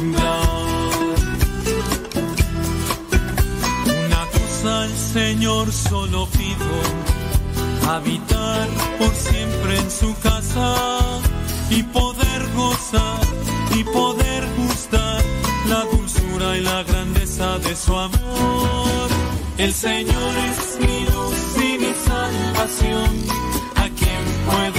Una cosa al Señor solo pido, habitar por siempre en su casa y poder gozar y poder gustar la dulzura y la grandeza de su amor. El Señor es mi luz y mi salvación, a quien puedo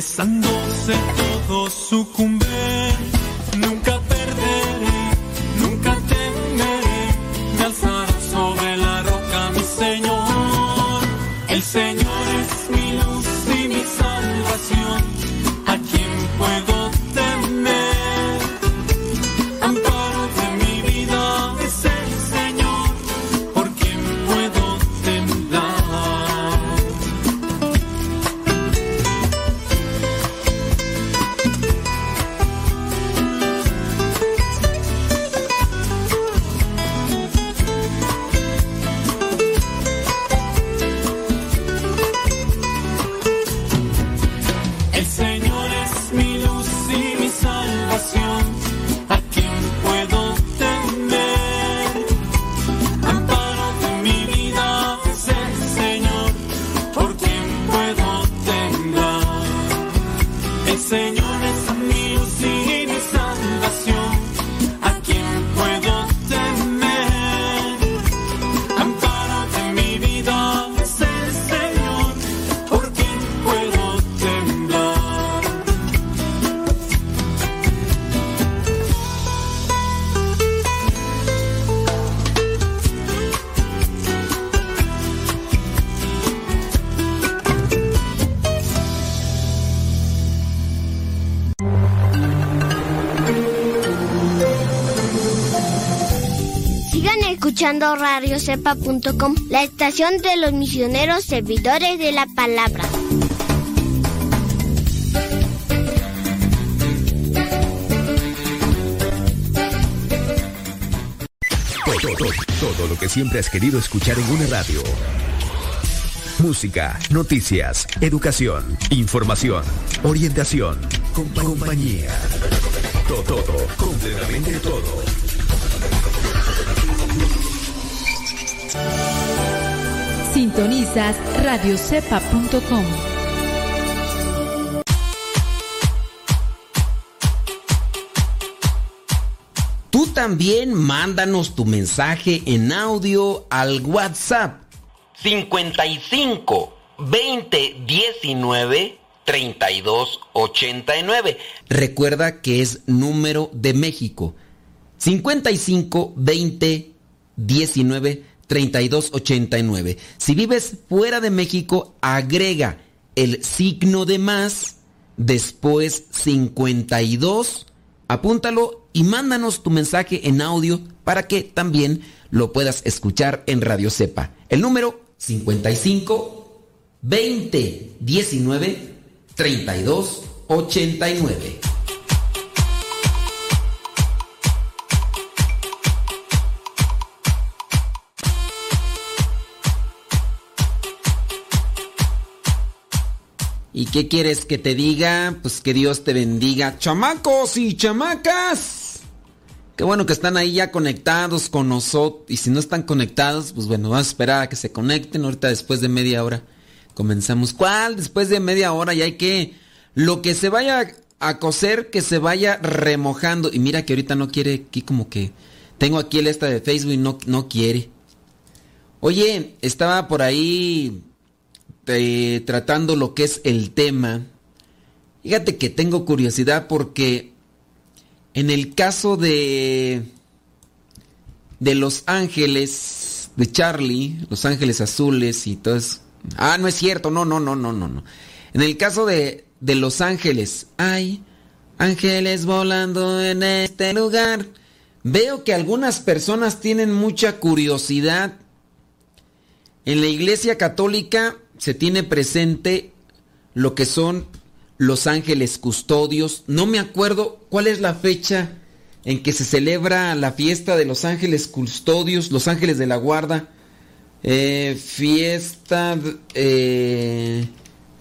Tropezándose todos sucumben, escuchando radiocepa.com, la estación de los misioneros servidores de la palabra. Todo, todo, todo lo que siempre has querido escuchar en una radio. Música, noticias, educación, información, orientación, compa- compañía. Todo, todo, completamente todo. Sintonizas radiocepa.com. Tú también mándanos tu mensaje en audio al WhatsApp 55 20 19 32 89. Recuerda que es número de México. 55 20 19 32 89. Si vives fuera de México, agrega el signo de más, después 52, apúntalo y mándanos tu mensaje en audio para que también lo puedas escuchar en Radio Cepa. El número 55 20 19 32 89. ¿Y qué quieres que te diga? Pues que Dios te bendiga. Chamacos y chamacas. Qué bueno que están ahí ya conectados con nosotros. Y si no están conectados, pues bueno, vamos a esperar a que se conecten. Ahorita después de media hora comenzamos. ¿Cuál? Después de media hora ya hay que... Lo que se vaya a coser, que se vaya remojando. Y mira que ahorita no quiere aquí como que... Tengo aquí el esta de Facebook y no, no quiere. Oye, estaba por ahí tratando lo que es el tema Fíjate que tengo curiosidad porque en el caso de de Los Ángeles de Charlie, Los Ángeles Azules y todo eso. Ah, no es cierto, no, no, no, no, no, no. En el caso de, de Los Ángeles, hay ángeles volando en este lugar. Veo que algunas personas tienen mucha curiosidad. En la Iglesia Católica se tiene presente lo que son los ángeles custodios. No me acuerdo cuál es la fecha en que se celebra la fiesta de los ángeles custodios, los ángeles de la guarda. Eh, fiesta, eh,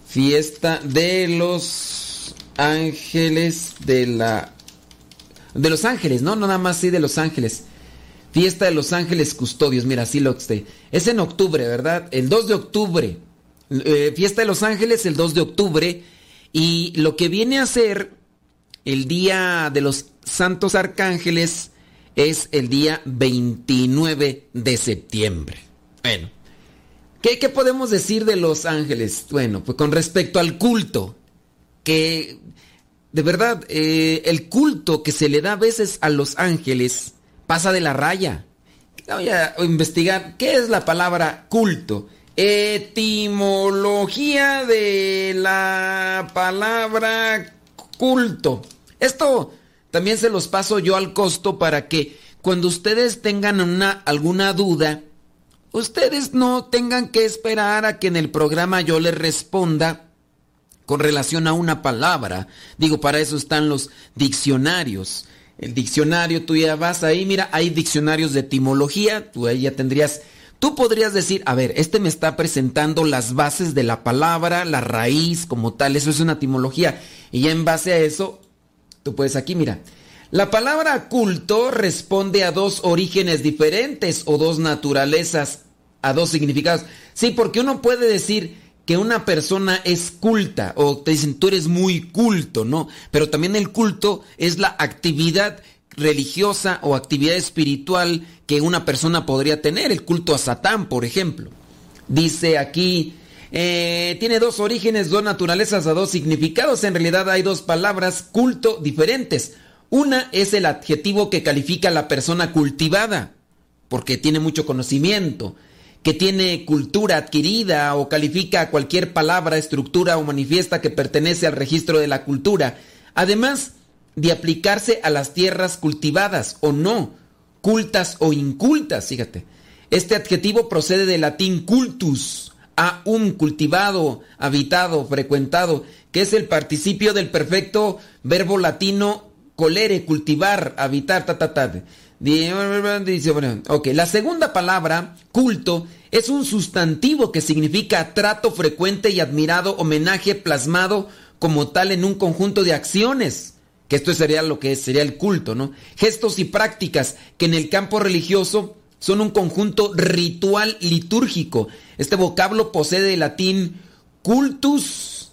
fiesta de los ángeles de la... De los ángeles, no, no nada más sí de los ángeles. Fiesta de los ángeles custodios, mira, así lo que Es en octubre, ¿verdad? El 2 de octubre. Eh, fiesta de los ángeles el 2 de octubre. Y lo que viene a ser el día de los santos arcángeles es el día 29 de septiembre. Bueno, ¿qué, podemos decir de los ángeles? Bueno, pues con respecto al culto, que de verdad eh, el culto que se le da a veces a los ángeles pasa de la raya. Voy a investigar qué es la palabra culto. Etimología de la palabra culto. Esto también se los paso yo al costo para que cuando ustedes tengan una, alguna duda, ustedes no tengan que esperar a que en el programa yo les responda con relación a una palabra. Digo, para eso están los diccionarios. El diccionario, tú ya vas ahí, mira, hay diccionarios de etimología, tú ahí ya tendrías, tú podrías decir, a ver, este me está presentando las bases de la palabra, la raíz como tal, eso es una etimología. Y ya en base a eso, Tú puedes aquí, mira. La palabra culto responde a dos orígenes diferentes o dos naturalezas, a dos significados. Sí, porque uno puede decir que una persona es culta o te dicen tú eres muy culto, ¿no? Pero también el culto es la actividad religiosa o actividad espiritual que una persona podría tener, el culto a Satán, por ejemplo. Dice aquí eh, tiene dos orígenes, dos naturalezas, a dos significados. En realidad hay dos palabras culto diferentes. Una es el adjetivo que califica a la persona cultivada, porque tiene mucho conocimiento, que tiene cultura adquirida o califica cualquier palabra, estructura o manifiesta que pertenece al registro de la cultura. Además de aplicarse a las tierras cultivadas o no, cultas o incultas, fíjate. Este adjetivo procede del latín cultus, a un cultivado, habitado, frecuentado, que es el participio del perfecto verbo latino colere, cultivar, habitar, ta, ta, ta. Dice, ok, la segunda palabra, culto, es un sustantivo que significa trato frecuente y admirado, homenaje plasmado como tal en un conjunto de acciones que esto sería lo que sería el culto, ¿no? Gestos y prácticas que en el campo religioso son un conjunto ritual litúrgico. Este vocablo posee del latín cultus,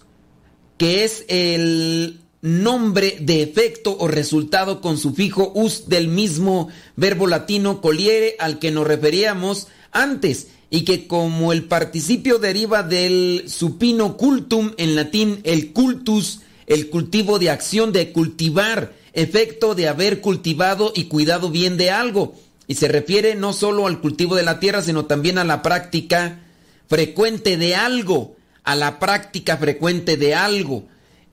que es el nombre de efecto o resultado con sufijo us del mismo verbo latino coliere al que nos referíamos antes y que como el participio deriva del supino cultum en latín el cultus, el cultivo de acción de cultivar, efecto de haber cultivado y cuidado bien de algo y se refiere no solo al cultivo de la tierra, sino también a la práctica frecuente de algo, a la práctica frecuente de algo.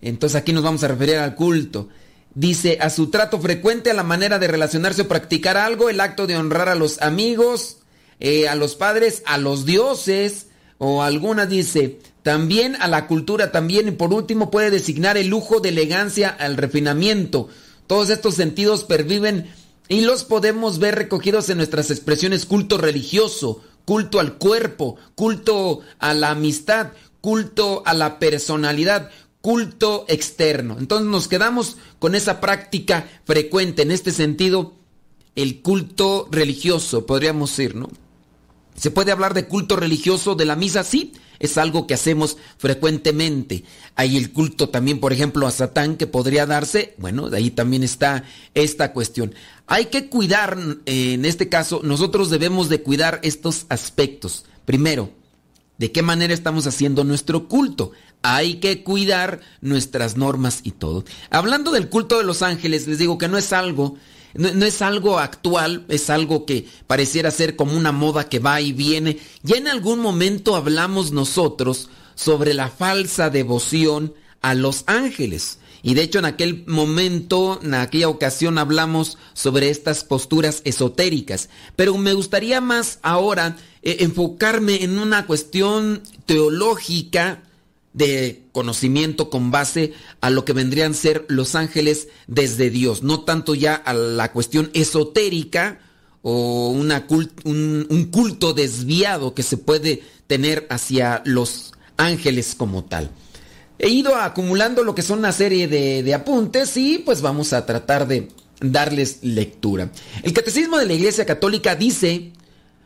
Entonces aquí nos vamos a referir al culto. Dice, a su trato frecuente, a la manera de relacionarse o practicar algo, el acto de honrar a los amigos, eh, a los padres, a los dioses, o algunas dice, también a la cultura, también, y por último puede designar el lujo de elegancia al refinamiento. Todos estos sentidos perviven y los podemos ver recogidos en nuestras expresiones culto religioso, culto al cuerpo, culto a la amistad, culto a la personalidad, culto externo. Entonces nos quedamos con esa práctica frecuente. En este sentido, el culto religioso, podríamos decir, ¿no? ¿Se puede hablar de culto religioso de la misa? Sí, es algo que hacemos frecuentemente. Hay el culto también, por ejemplo, a Satán que podría darse. Bueno, ahí también está esta cuestión. Hay que cuidar, eh, en este caso, nosotros debemos de cuidar estos aspectos. Primero, ¿de qué manera estamos haciendo nuestro culto? hay que cuidar nuestras normas y todo. Hablando del culto de los ángeles, les digo que no es algo, no, es algo actual, es algo que pareciera ser como una moda que va y viene. Ya en algún momento hablamos nosotros sobre la falsa devoción a los ángeles. Y de hecho en aquel momento, en aquella ocasión hablamos sobre estas posturas esotéricas. Pero me gustaría más ahora eh, enfocarme en una cuestión teológica de conocimiento con base a lo que vendrían ser los ángeles desde Dios, no tanto ya a la cuestión esotérica o una un, un culto desviado que se puede tener hacia los ángeles como tal. He ido acumulando lo que son una serie de, de, apuntes y pues vamos a tratar de darles lectura. El Catecismo de la Iglesia Católica dice,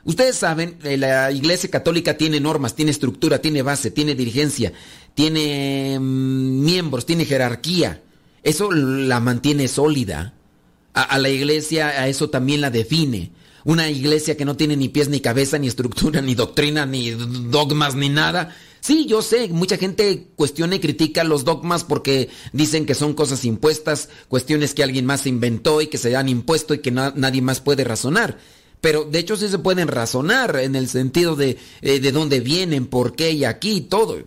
ustedes saben, la Iglesia Católica tiene normas, tiene estructura, tiene base, tiene dirigencia, tiene mm, miembros, tiene jerarquía. Eso la mantiene sólida. A, la Iglesia a eso también la define. Una iglesia que no tiene ni pies ni cabeza, ni estructura, ni doctrina, ni dogmas, ni nada Sí, yo sé, mucha gente cuestiona y critica los dogmas porque dicen que son cosas impuestas, cuestiones que alguien más inventó y que se han impuesto y que na nadie más puede razonar. Pero de hecho sí se pueden razonar en el sentido de, eh, de dónde vienen, por qué y aquí, todo.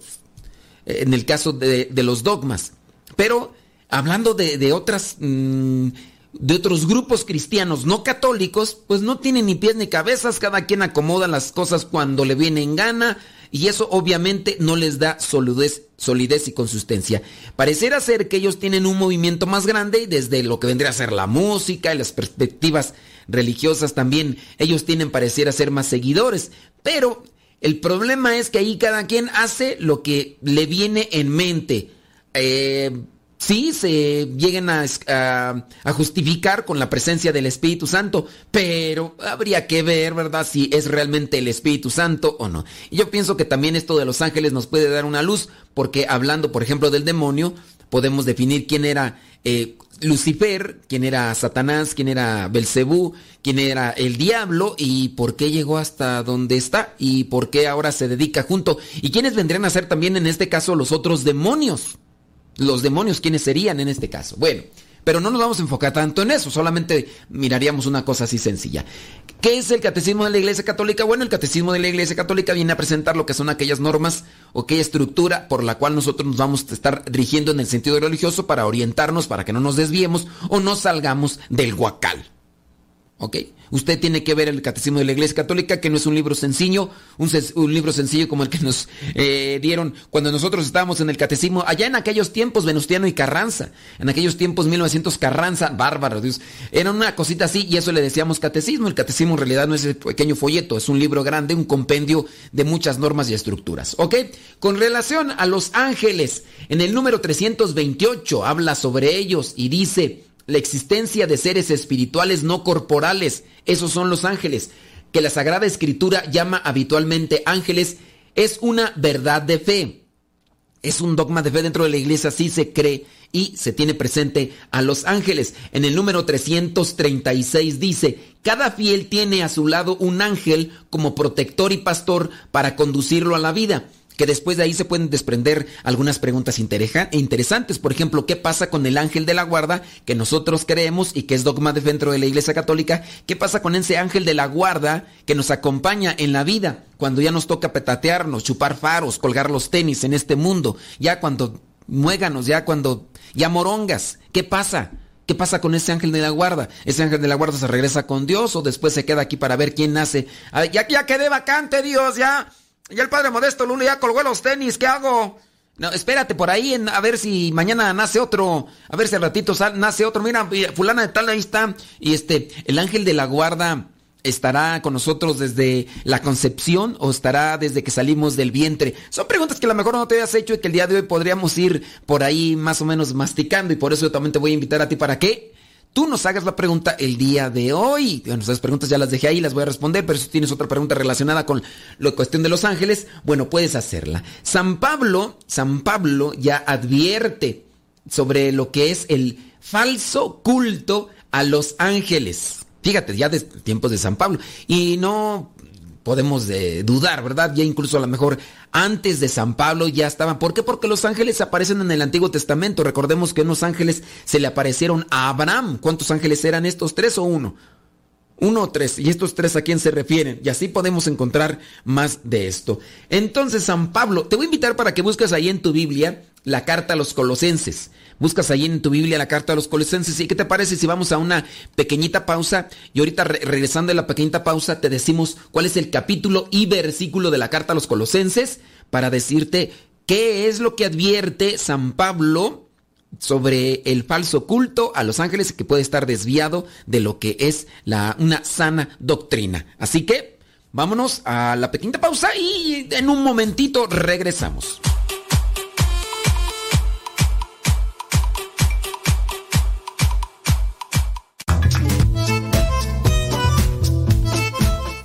En el caso de, de los dogmas. Pero hablando de, de otras... Mmm, de otros grupos cristianos no católicos, pues no tienen ni pies ni cabezas, cada quien acomoda las cosas cuando le viene en gana, y eso obviamente no les da solidez, solidez y consistencia. Parecerá ser que ellos tienen un movimiento más grande desde lo que vendría a ser la música y las perspectivas religiosas también. Ellos tienen pareciera ser más seguidores, pero el problema es que ahí cada quien hace lo que le viene en mente. Eh, sí se lleguen a, a, a, justificar con la presencia del Espíritu Santo, pero habría que ver, ¿verdad?, si es realmente el Espíritu Santo o no. Y yo pienso que también esto de los ángeles nos puede dar una luz, porque hablando, por ejemplo, del demonio, podemos definir quién era eh, Lucifer, quién era Satanás, quién era Belcebú, quién era el diablo y por qué llegó hasta donde está y por qué ahora se dedica junto. Y quiénes vendrían a ser también en este caso los otros demonios los demonios, ¿quiénes serían en este caso? Bueno, pero no nos vamos a enfocar tanto en eso, solamente miraríamos una cosa así sencilla. ¿Qué es el catecismo de la Iglesia Católica? Bueno, el catecismo de la Iglesia Católica viene a presentar lo que son aquellas normas o aquella estructura por la cual nosotros nos vamos a estar dirigiendo en el sentido religioso para orientarnos, para que no nos desviemos o no salgamos del guacal. ¿Ok? Usted tiene que ver el Catecismo de la Iglesia Católica, que no es un libro sencillo, un, libro sencillo como el que nos eh, dieron cuando nosotros estábamos en el Catecismo, allá en aquellos tiempos, Venustiano y Carranza, en aquellos tiempos 1900 Carranza, bárbaro, Dios, era una cosita así y eso le decíamos Catecismo. El Catecismo en realidad no es el pequeño folleto, es un libro grande, un compendio de muchas normas y estructuras. ¿Ok? Con relación a los ángeles, en el número 328 habla sobre ellos y dice la existencia de seres espirituales no corporales, esos son los ángeles, que la Sagrada Escritura llama habitualmente ángeles, es una verdad de fe. Es un dogma de fe dentro de la iglesia, sí se cree y se tiene presente a los ángeles. En el número 336 dice, cada fiel tiene a su lado un ángel como protector y pastor para conducirlo a la vida que después de ahí se pueden desprender algunas preguntas interesantes. Por ejemplo, ¿qué pasa con el ángel de la guarda que nosotros creemos y que es dogma de dentro de la Iglesia Católica? ¿Qué pasa con ese ángel de la guarda que nos acompaña en la vida cuando ya nos toca petatearnos, chupar faros, colgar los tenis en este mundo? Ya cuando muéganos, ya cuando ya morongas. ¿Qué pasa? ¿Qué pasa con ese ángel de la guarda? ¿Ese ángel de la guarda se regresa con Dios o después se queda aquí para ver quién nace? Ya, ya quedé vacante, Dios, ya. Ya el padre Modesto Lulu ya colgó los tenis, ¿qué hago? No, espérate por ahí en, a ver si mañana nace otro, a ver si al ratito nace otro. Mira, fulana de tal ahí está. Y este, el ángel de la guarda estará con nosotros desde la concepción o estará desde que salimos del vientre. Son preguntas que a lo mejor no te habías hecho y que el día de hoy podríamos ir por ahí más o menos masticando y por eso yo también te voy a invitar a ti para qué tú nos hagas la pregunta el día de hoy. Bueno, esas preguntas ya las dejé ahí, las voy a responder, pero si tienes otra pregunta relacionada con la cuestión de los ángeles, bueno, puedes hacerla. San Pablo, San Pablo ya advierte sobre lo que es el falso culto a los ángeles. Fíjate, ya de tiempos de San Pablo. Y no podemos eh, dudar, ¿verdad? Ya incluso a lo mejor antes de San Pablo ya estaban. ¿Por qué? Porque los ángeles aparecen en el Antiguo Testamento. Recordemos que unos ángeles se le aparecieron a Abraham. ¿Cuántos ángeles eran estos? ¿Tres o uno? Uno o tres. ¿Y estos tres a quién se refieren? Y así podemos encontrar más de esto. Entonces, San Pablo, te voy a invitar para que busques ahí en tu Biblia la carta a los colosenses. Buscas ahí en tu Biblia la carta a los colosenses. ¿Y qué te parece si vamos a una pequeñita pausa? Y ahorita regresando a la pequeñita pausa te decimos cuál es el capítulo y versículo de la carta a los colosenses para decirte qué es lo que advierte San Pablo sobre el falso culto a los ángeles que puede estar desviado de lo que es la, una sana doctrina. Así que vámonos a la pequeñita pausa y en un momentito regresamos.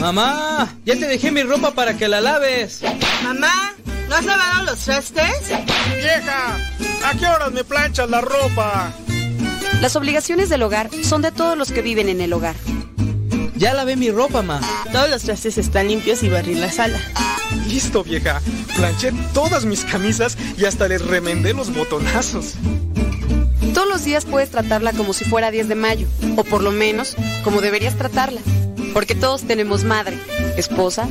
Mamá, ya te dejé mi ropa para que la laves. Mamá, ¿no has lavado los trastes? Vieja, ¿a qué horas me planchas la ropa? Las obligaciones del hogar son de todos los que viven en el hogar. Ya lavé mi ropa, mamá. Todos los trastes están limpios y barrí la sala. Listo, vieja. Planché todas mis camisas y hasta les remendé los botonazos. Todos los días puedes tratarla como si fuera 10 de mayo, o por lo menos como deberías tratarla. Porque todos tenemos madre, esposa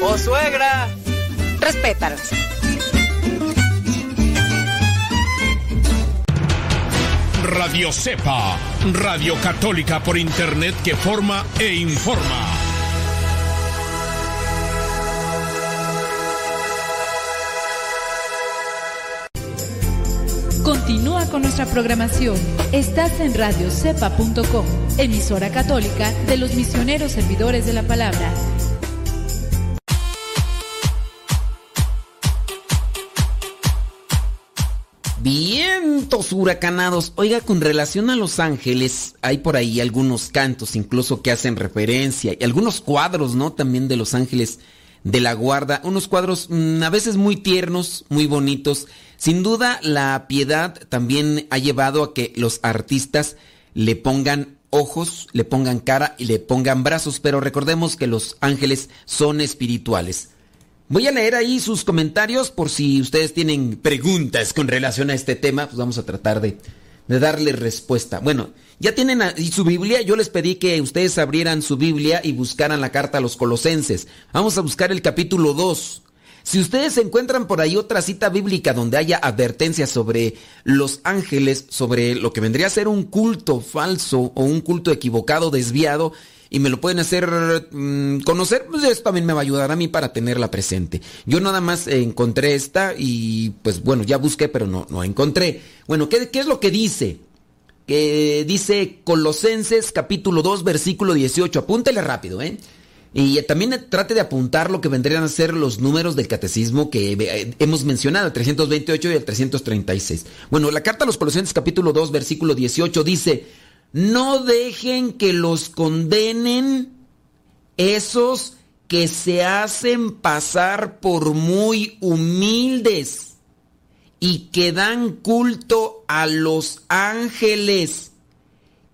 o suegra. Respétalas. Radio Cepa, Radio Católica por Internet que forma e informa. Continúa con nuestra programación. Estás en radiocepa.com, emisora católica de los misioneros servidores de la palabra. Vientos huracanados. Oiga, con relación a los ángeles, hay por ahí algunos cantos incluso que hacen referencia y algunos cuadros, ¿no? También de los ángeles de la guarda. Unos cuadros mm, a veces muy tiernos, muy bonitos sin duda, la piedad también ha llevado a que los artistas le pongan ojos, le pongan cara y le pongan brazos, pero recordemos que los ángeles son espirituales. Voy a leer ahí sus comentarios por si ustedes tienen preguntas con relación a este tema, pues vamos a tratar de, de darle respuesta. Bueno, ya tienen ahí su Biblia, yo les pedí que ustedes abrieran su Biblia y buscaran la carta a los colosenses. Vamos a buscar el capítulo 2. Si ustedes encuentran por ahí otra cita bíblica donde haya advertencias sobre los ángeles, sobre lo que vendría a ser un culto falso o un culto equivocado, desviado, y me lo pueden hacer mm, conocer, pues eso también me va a ayudar a mí para tenerla presente. Yo nada más encontré esta y pues bueno, ya busqué, pero no, no encontré. Bueno, ¿qué, qué es lo que dice? Que dice Colosenses capítulo 2 versículo 18. Apúntele rápido, ¿eh? Y también trate de apuntar lo que vendrían a ser los números del catecismo que eh, hemos mencionado, el 328 y el 336. Bueno, la carta a los Colosenses capítulo 2 versículo 18 dice, no dejen que los condenen esos que se hacen pasar por muy humildes y que dan culto a los ángeles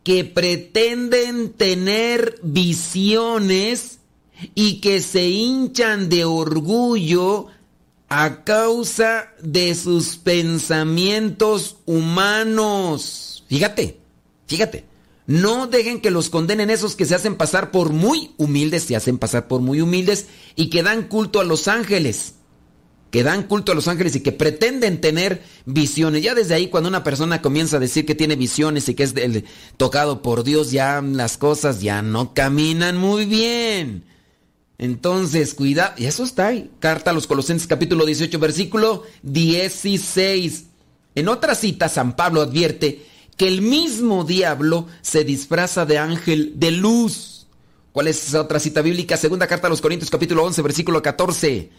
que pretenden tener visiones y que se hinchan de orgullo a causa de sus pensamientos humanos. Fíjate, fíjate. No dejen que los condenen esos que se hacen pasar por muy humildes, se hacen pasar por muy humildes y que dan culto a los ángeles. Que dan culto a los ángeles y que pretenden tener visiones. Ya desde ahí, cuando una persona comienza a decir que tiene visiones y que es tocado por Dios, ya las cosas ya no caminan muy bien. Entonces, cuidado. Y eso está ahí. Carta a los Colosenses capítulo 18, versículo 16. En otra cita, San Pablo advierte que el mismo diablo se disfraza de ángel de luz. ¿Cuál es esa otra cita bíblica? Segunda carta a los Corintios capítulo 11 versículo 14.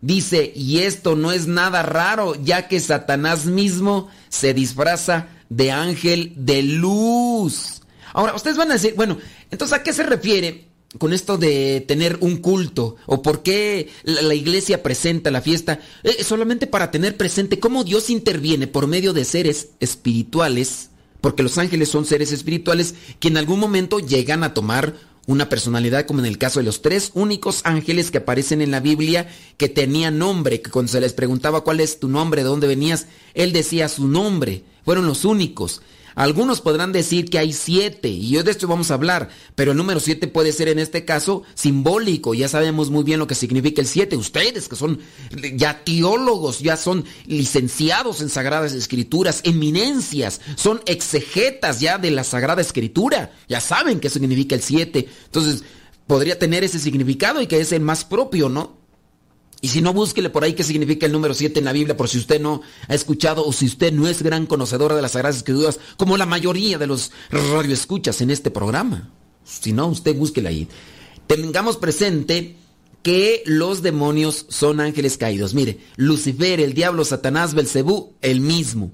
Dice, y esto no es nada raro, ya que Satanás mismo se disfraza de ángel de luz. Ahora, ustedes van a decir, bueno, entonces ¿a qué se refiere con esto de tener un culto? ¿O por qué la iglesia presenta la fiesta? Eh, solamente para tener presente cómo Dios interviene por medio de seres espirituales, porque los ángeles son seres espirituales que en algún momento llegan a tomar una personalidad como en el caso de los tres únicos ángeles que aparecen en la Biblia que tenían nombre, que cuando se les preguntaba cuál es tu nombre, de dónde venías, él decía su nombre, fueron los únicos. Algunos podrán decir que hay siete, y hoy de esto vamos a hablar, pero el número siete puede ser en este caso simbólico. Ya sabemos muy bien lo que significa el siete. Ustedes, que son ya teólogos, ya son licenciados en Sagradas Escrituras, eminencias, son exegetas ya de la Sagrada Escritura, ya saben qué significa el siete. Entonces, podría tener ese significado y que es el más propio, ¿no? Y si no, búsquele por ahí qué significa el número 7 en la Biblia, por si usted no ha escuchado o si usted no es gran conocedora de las Sagradas Escrituras, como la mayoría de los radioescuchas en este programa. Si no, usted búsquele ahí. Tengamos presente que los demonios son ángeles caídos. Mire, Lucifer, el diablo, Satanás, Belcebú, el mismo.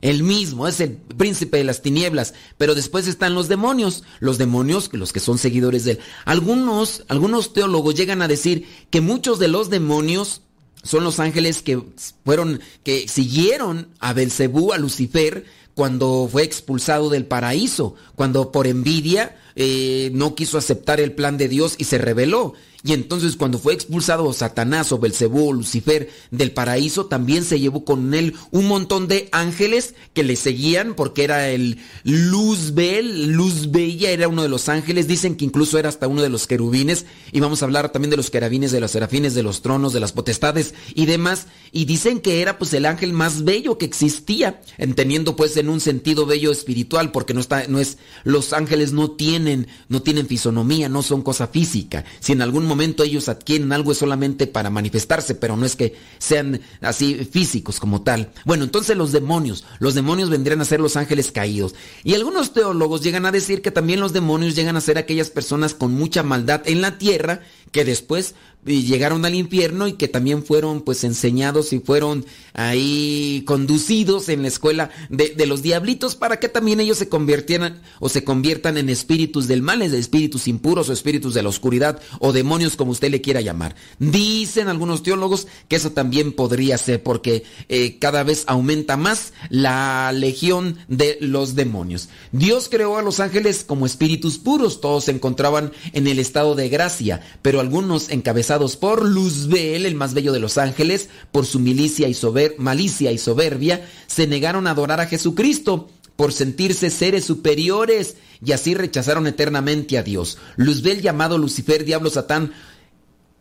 El mismo, es el príncipe de las tinieblas, pero después están los demonios, los demonios, los que son seguidores de él. Algunos, algunos teólogos llegan a decir que muchos de los demonios son los ángeles que fueron, que siguieron a Belcebú, a Lucifer, cuando fue expulsado del paraíso, cuando por envidia eh, no quiso aceptar el plan de Dios y se rebeló. Y entonces cuando fue expulsado Satanás o Belcebú o Lucifer del paraíso, también se llevó con él un montón de ángeles que le seguían porque era el Luzbel, Luzbella era uno de los ángeles, dicen que incluso era hasta uno de los querubines, y vamos a hablar también de los querubines, de los serafines, de los tronos, de las potestades y demás, y dicen que era pues el ángel más bello que existía, entendiendo pues en un sentido bello espiritual, porque no está, no es, los ángeles no tienen, no tienen fisonomía, no son cosa física, si en algún momento ellos adquieren algo es solamente para manifestarse, pero no es que sean así físicos como tal. Bueno, entonces los demonios, los demonios vendrían a ser los ángeles caídos. Y algunos teólogos llegan a decir que también los demonios llegan a ser aquellas personas con mucha maldad en la tierra que después llegaron al infierno y que también fueron pues enseñados y fueron ahí conducidos en la escuela de, de, los diablitos para que también ellos se convirtieran o se conviertan en espíritus del mal, de espíritus impuros o espíritus de la oscuridad o demonios como usted le quiera llamar. Dicen algunos teólogos que eso también podría ser porque eh, cada vez aumenta más la legión de los demonios. Dios creó a los ángeles como espíritus puros, todos se encontraban en el estado de gracia, pero algunos encabezados por Luzbel, el más bello de los ángeles, por su milicia y sober malicia y soberbia, se negaron a adorar a Jesucristo por sentirse seres superiores y así rechazaron eternamente a Dios. Luzbel llamado Lucifer, diablo Satán,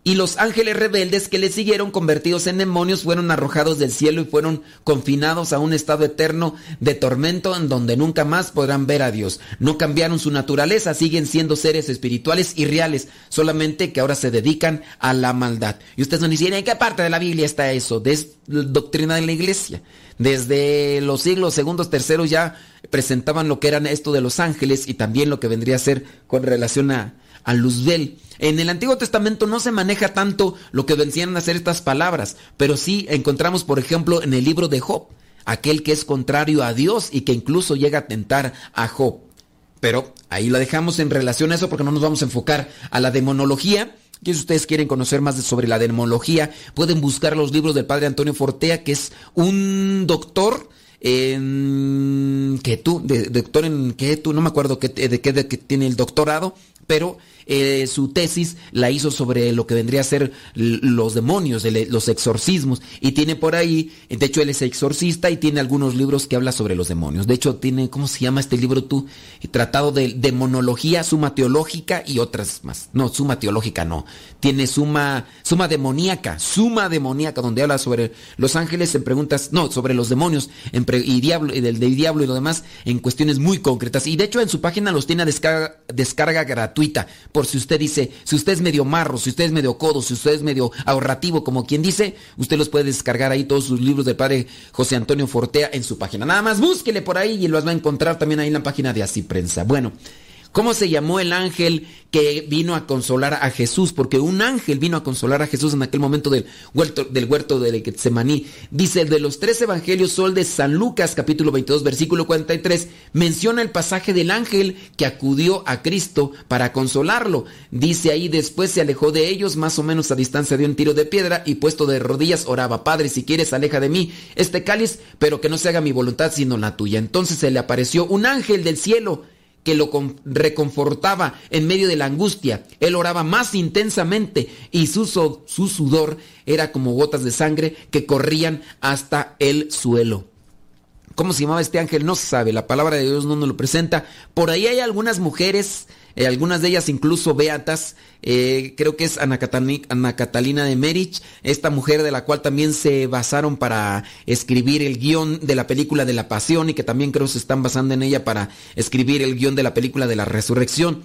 y los ángeles rebeldes que le siguieron convertidos en demonios fueron arrojados del cielo y fueron confinados a un estado eterno de tormento en donde nunca más podrán ver a Dios. No cambiaron su naturaleza, siguen siendo seres espirituales y reales, solamente que ahora se dedican a la maldad. Y ustedes me dicen, ¿en qué parte de la Biblia está eso? De doctrina de la iglesia. Desde los siglos segundos, terceros ya presentaban lo que eran esto de los ángeles y también lo que vendría a ser con relación a, a Luzbel. En el Antiguo Testamento no se maneja tanto lo que venían a ser estas palabras, pero sí encontramos, por ejemplo, en el libro de Job, aquel que es contrario a Dios y que incluso llega a tentar a Job. Pero ahí la dejamos en relación a eso porque no nos vamos a enfocar a la demonología. Que si ustedes quieren conocer más sobre la demonología, pueden buscar los libros del padre Antonio Fortea, que es un doctor en que tú, doctor en que tú, no me acuerdo de qué tiene el doctorado, pero eh, su tesis la hizo sobre lo que vendría a ser los demonios, los exorcismos, y tiene por ahí, de hecho él es exorcista y tiene algunos libros que habla sobre los demonios. De hecho tiene, ¿cómo se llama este libro tú? Tratado de demonología, suma teológica y otras más. No, suma teológica no. Tiene suma, suma demoníaca, suma demoníaca, donde habla sobre los ángeles en preguntas, no, sobre los demonios en y diablo, y del, diablo y lo demás en cuestiones muy concretas. Y de hecho en su página los tiene a descarga, descarga gratuita por si usted dice, si usted es medio marro, si usted es medio codo, si usted es medio ahorrativo, como quien dice, usted los puede descargar ahí todos sus libros del padre José Antonio Fortea en su página. Nada más búsquele por ahí y los va a encontrar también ahí en la página de Así Prensa. Bueno, ¿Cómo se llamó el ángel que vino a consolar a Jesús? Porque un ángel vino a consolar a Jesús en aquel momento del huerto, del huerto de Getsemaní. Dice, de los tres evangelios, sol de San Lucas, capítulo 22, versículo 43, menciona el pasaje del ángel que acudió a Cristo para consolarlo. Dice ahí, después se alejó de ellos, más o menos a distancia de un tiro de piedra, y puesto de rodillas oraba, Padre, si quieres, aleja de mí este cáliz, pero que no se haga mi voluntad sino la tuya. Entonces se le apareció un ángel del cielo que lo reconfortaba en medio de la angustia. Él oraba más intensamente y su, su sudor era como gotas de sangre que corrían hasta el suelo. ¿Cómo se llamaba este ángel? No se sabe, la palabra de Dios no nos lo presenta. Por ahí hay algunas mujeres eh, algunas de ellas incluso beatas, eh, creo que es Ana, Catalina de Merich, esta mujer de la cual también se basaron para escribir el guion de la película de la Pasión y que también creo se están basando en ella para escribir el guion de la película de la Resurrección.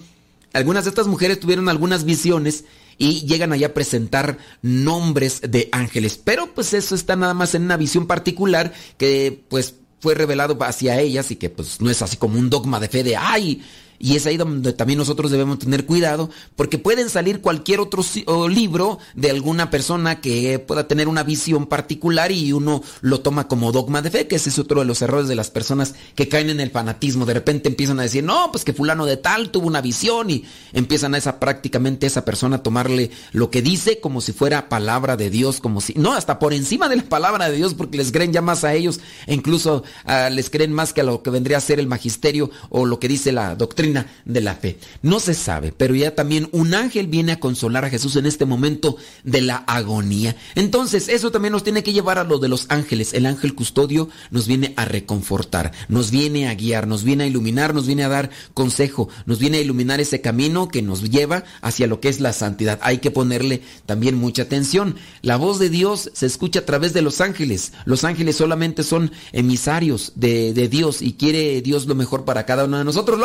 Algunas de estas mujeres tuvieron algunas visiones y llegan allá a presentar nombres de ángeles, pero pues eso está nada más en una visión particular que pues fue revelado hacia ellas y que pues no es así como un dogma de fe de ay y es ahí donde también nosotros debemos tener cuidado, porque pueden salir cualquier otro libro de alguna persona que pueda tener una visión particular y uno lo toma como dogma de fe, que ese es otro de los errores de las personas que caen en el fanatismo. De repente empiezan a decir, no, pues que fulano de tal tuvo una visión y empiezan a esa prácticamente esa persona a tomarle lo que dice como si fuera palabra de Dios, como si, no, hasta por encima de la palabra de Dios, porque les creen ya más a ellos e incluso ah, les creen más que a lo que vendría a ser el magisterio o lo que dice la doctrina de la fe. No se sabe, pero ya también un ángel viene a consolar a Jesús en este momento de la agonía. Entonces, eso también nos tiene que llevar a lo de los ángeles. El ángel custodio nos viene a reconfortar, nos viene a guiar, nos viene a iluminar, nos viene a dar consejo, nos viene a iluminar ese camino que nos lleva hacia lo que es la santidad. Hay que ponerle también mucha atención. La voz de Dios se escucha a través de los ángeles. Los ángeles solamente son emisarios de, Dios y quiere Dios lo mejor para cada uno de nosotros.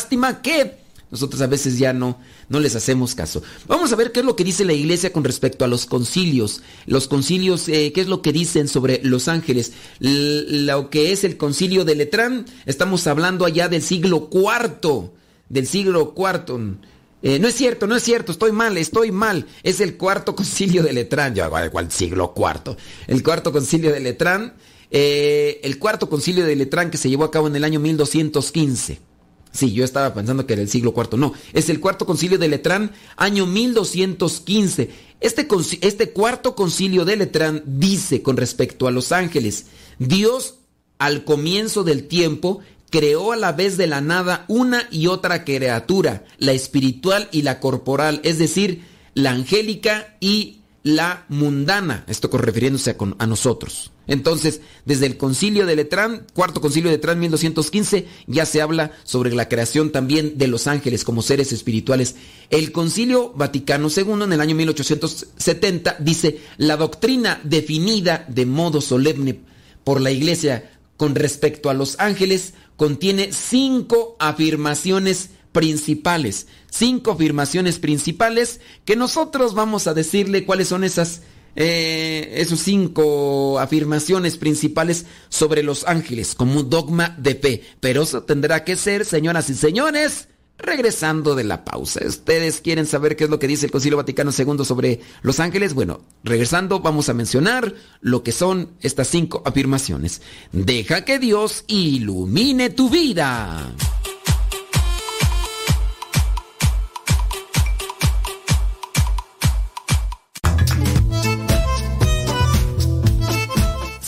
Lástima que nosotros a veces ya no, no les hacemos caso. Vamos a ver qué es lo que dice la iglesia con respecto a los concilios. Los concilios, eh, qué es lo que dicen sobre los ángeles. lo que es el concilio de Letrán, estamos hablando allá del siglo IV. Del siglo IV. Eh, no es cierto, no es cierto, estoy mal, estoy mal. Es el cuarto concilio de Letrán. Yo, ¿cuál siglo IV? El cuarto concilio de Letrán. Eh, el cuarto concilio de Letrán que se llevó a cabo en el año 1215. Sí, yo estaba pensando que era el siglo IV. No, es el cuarto concilio de Letrán, año 1215. Este, este cuarto concilio de Letrán dice con respecto a los ángeles, Dios al comienzo del tiempo creó a la vez de la nada una y otra criatura, la espiritual y la corporal, es decir, la angélica y la mundana, esto refiriéndose a, nosotros. Entonces, desde el concilio de Letrán, cuarto concilio de Letrán 1215, ya se habla sobre la creación también de los ángeles como seres espirituales. El concilio Vaticano II en el año 1870 dice, la doctrina definida de modo solemne por la Iglesia con respecto a los ángeles contiene cinco afirmaciones principales, cinco afirmaciones principales que nosotros vamos a decirle cuáles son esas eh, esos cinco afirmaciones principales sobre los ángeles como un dogma de fe. Pero eso tendrá que ser, señoras y señores, regresando de la pausa. ¿Ustedes quieren saber qué es lo que dice el Concilio Vaticano II sobre los ángeles? Bueno, regresando vamos a mencionar lo que son estas cinco afirmaciones. Deja que Dios ilumine tu vida.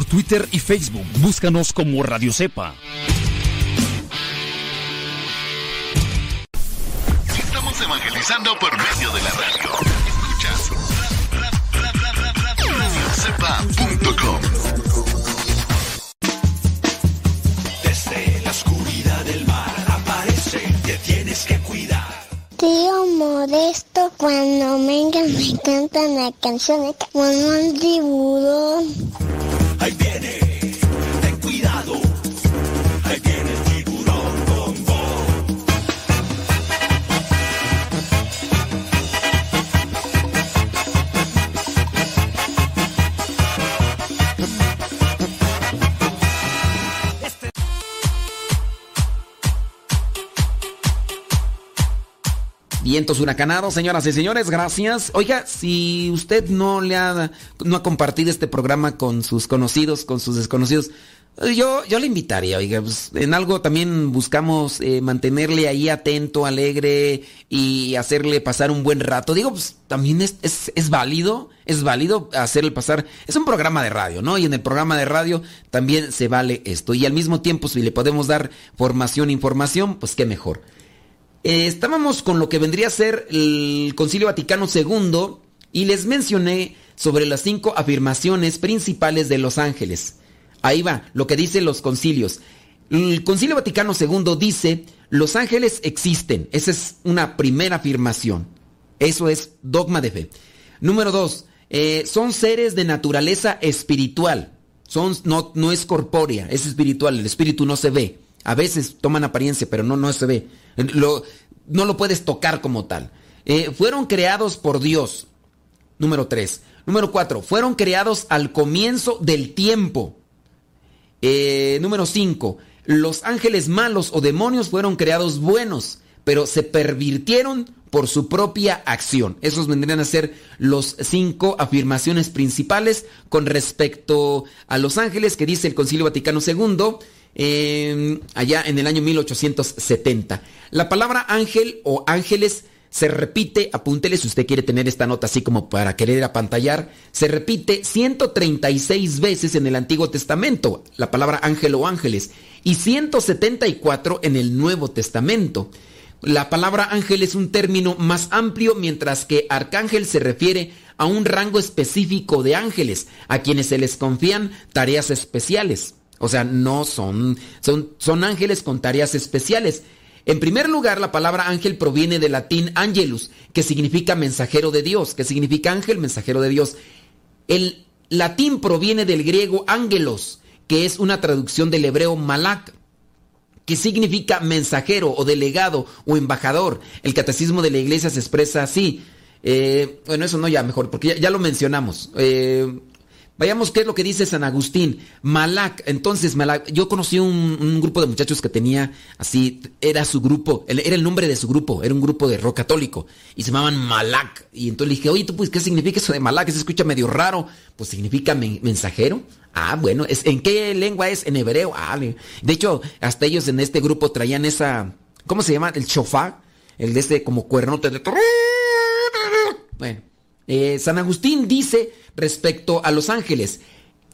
por Twitter y Facebook. Búscanos como Radio Cepa. Estamos evangelizando por medio de la radio. Escuchas Desde la oscuridad del mar aparece, te tienes que cuidar tío Modesto cuando vengan me cantan las canciones como un. Ahí viene, ten cuidado. Vientos huracanados, señoras y señores, gracias. Oiga, si usted no le ha, no ha compartido este programa con sus conocidos, con sus desconocidos, eh, yo, yo le invitaría, oiga, pues, en algo también buscamos eh, mantenerle ahí atento, alegre y hacerle pasar un buen rato. Digo, pues también es, es, es válido, es válido hacerle pasar, es un programa de radio, ¿no? Y en el programa de radio también se vale esto. Y al mismo tiempo, si le podemos dar formación, información, pues qué mejor. Eh, estábamos con lo que vendría a ser el Concilio Vaticano II y les mencioné sobre las cinco afirmaciones principales de los ángeles. Ahí va, lo que dicen los concilios. El Concilio Vaticano II dice, los ángeles existen. Esa es una primera afirmación. Eso es dogma de fe. Número dos, eh, son seres de naturaleza espiritual. Son, no, no es corpórea, es espiritual. El espíritu no se ve. A veces toman apariencia, pero no, no se ve. No lo puedes tocar como tal. Eh, fueron creados por Dios. Número 3. Número 4. Fueron creados al comienzo del tiempo. Eh, número 5. Los ángeles malos o demonios fueron creados buenos, pero se pervirtieron por su propia acción. Esos vendrían a ser los cinco afirmaciones principales con respecto a los ángeles que dice el Concilio Vaticano II eh, allá en el año 1870. La palabra ángel o ángeles se repite, apúntele si usted quiere tener esta nota así como para querer apantallar, se repite 136 veces en el Antiguo Testamento, la palabra ángel o ángeles, y 174 en el Nuevo Testamento. La palabra ángel es un término más amplio, mientras que arcángel se refiere a un rango específico de ángeles, a quienes se les confían tareas especiales. O sea, no son, son, son ángeles con tareas especiales. En primer lugar, la palabra ángel proviene del latín angelus, que significa mensajero de Dios, que significa ángel, mensajero de Dios. El latín proviene del griego angelos, que es una traducción del hebreo malak, que significa mensajero o delegado o embajador. El catecismo de la iglesia se expresa así. Eh, bueno, eso no ya mejor, porque ya, ya lo mencionamos. Eh, Vayamos qué es lo que dice San Agustín. Malak, entonces Malak, yo conocí un, grupo de muchachos que tenía así, era su grupo, era el nombre de su grupo, era un grupo de rock católico y se llamaban Malak. Y entonces le dije, oye, ¿tú pues qué significa eso de Malak? Se escucha medio raro. Pues significa men mensajero. Ah, bueno, ¿es, ¿en qué lengua es? En hebreo. Ah, de hecho, hasta ellos en este grupo traían esa, ¿cómo se llama? El shofar, el de este como cuernote de... Bueno, eh, San Agustín dice respecto a los ángeles,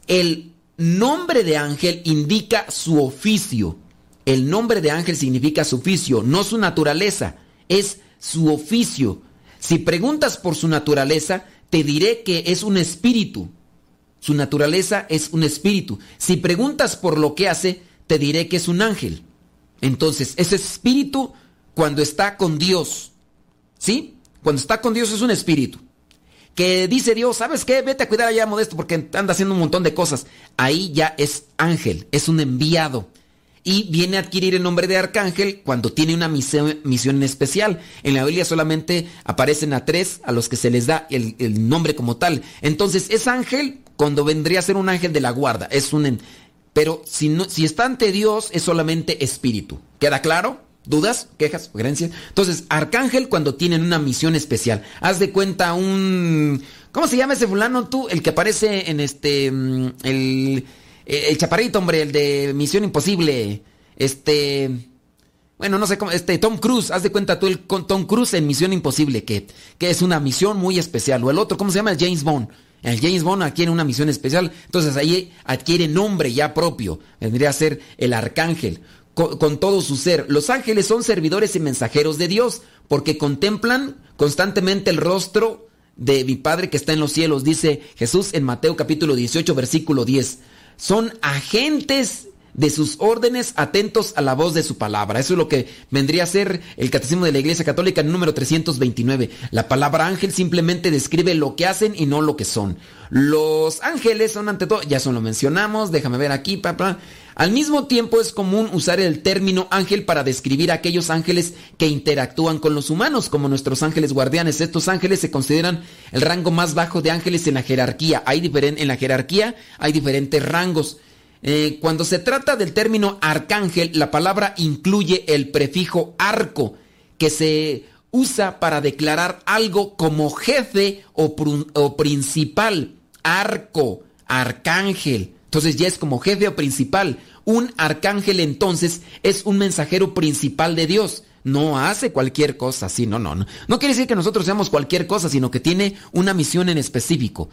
el nombre de ángel indica su oficio. El nombre de ángel significa su oficio, no su naturaleza, es su oficio. Si preguntas por su naturaleza, te diré que es un espíritu. Su naturaleza es un espíritu. Si preguntas por lo que hace, te diré que es un ángel. Entonces, ese espíritu cuando está con Dios, ¿sí? Cuando está con Dios es un espíritu que dice Dios, ¿sabes qué? Vete a cuidar allá Modesto porque anda haciendo un montón de cosas. Ahí ya es ángel, es un enviado. Y viene a adquirir el nombre de arcángel cuando tiene una misión, especial. En la Biblia solamente aparecen a tres a los que se les da el, el, nombre como tal. Entonces es ángel cuando vendría a ser un ángel de la guarda. Es un... Pero si, no, si está ante Dios es solamente espíritu. ¿Queda claro? ¿Dudas? ¿Quejas? ¿Sugerencias? Entonces, arcángel cuando tienen una misión especial. Haz de cuenta un... ¿Cómo se llama ese fulano tú? El que aparece en este... El, el chaparrito, hombre, el de Misión Imposible. Este... Bueno, no sé cómo... Este, Tom Cruise. Haz de cuenta tú el con Tom Cruise en Misión Imposible, que, que es una misión muy especial. O el otro, ¿cómo se llama? El James Bond. El James Bond adquiere una misión especial. Entonces ahí adquiere nombre ya propio. Vendría a ser el arcángel con, todo su ser. Los ángeles son servidores y mensajeros de Dios porque contemplan constantemente el rostro de mi Padre que está en los cielos, dice Jesús en Mateo capítulo 18 versículo 10. Son agentes de sus órdenes, atentos a la voz de su palabra. Eso es lo que vendría a ser el Catecismo de la Iglesia Católica número 329. La palabra ángel simplemente describe lo que hacen y no lo que son. Los ángeles son ante todo, ya son lo mencionamos, déjame ver aquí, papá. Al mismo tiempo es común usar el término ángel para describir a aquellos ángeles que interactúan con los humanos, como nuestros ángeles guardianes. Estos ángeles se consideran el rango más bajo de ángeles en la jerarquía. Hay en la jerarquía hay diferentes rangos. Eh, cuando se trata del término arcángel, la palabra incluye el prefijo arco, que se usa para declarar algo como jefe o principal. Arco, arcángel. Entonces ya es como jefe o principal. Un arcángel entonces es un mensajero principal de Dios. No hace cualquier cosa, sí, no, no, no. No quiere decir que nosotros seamos cualquier cosa, sino que tiene una misión en específico.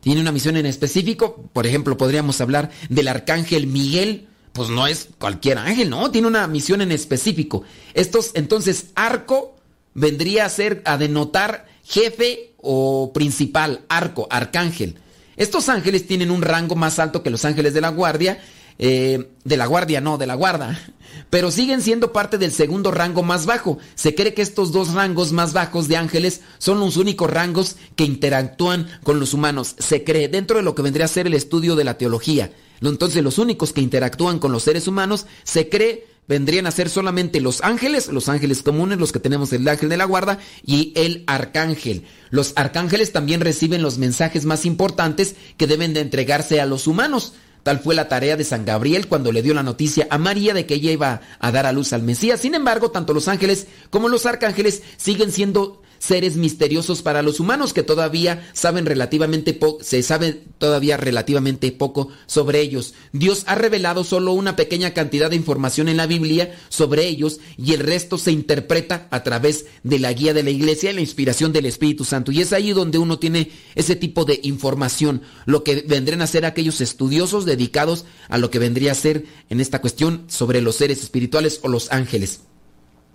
Tiene una misión en específico. Por ejemplo, podríamos hablar del arcángel Miguel. Pues no es cualquier ángel, no, tiene una misión en específico. Estos, entonces, arco vendría a ser, a denotar jefe o principal, arco, arcángel. Estos ángeles tienen un rango más alto que los ángeles de la guardia, eh, de la guardia, no, de la guarda, pero siguen siendo parte del segundo rango más bajo. Se cree que estos dos rangos más bajos de ángeles son los únicos rangos que interactúan con los humanos. Se cree dentro de lo que vendría a ser el estudio de la teología. Entonces los únicos que interactúan con los seres humanos se cree vendrían a ser solamente los ángeles, los ángeles comunes, los que tenemos el ángel de la guarda y el arcángel. Los arcángeles también reciben los mensajes más importantes que deben de entregarse a los humanos. Tal fue la tarea de San Gabriel cuando le dio la noticia a María de que ella iba a dar a luz al Mesías. Sin embargo, tanto los ángeles como los arcángeles siguen siendo seres misteriosos para los humanos que todavía saben relativamente se sabe todavía relativamente poco sobre ellos. Dios ha revelado solo una pequeña cantidad de información en la Biblia sobre ellos y el resto se interpreta a través de la guía de la iglesia y la inspiración del Espíritu Santo. Y es ahí donde uno tiene ese tipo de información, lo que vendrían a ser aquellos estudiosos dedicados a lo que vendría a ser en esta cuestión sobre los seres espirituales o los ángeles.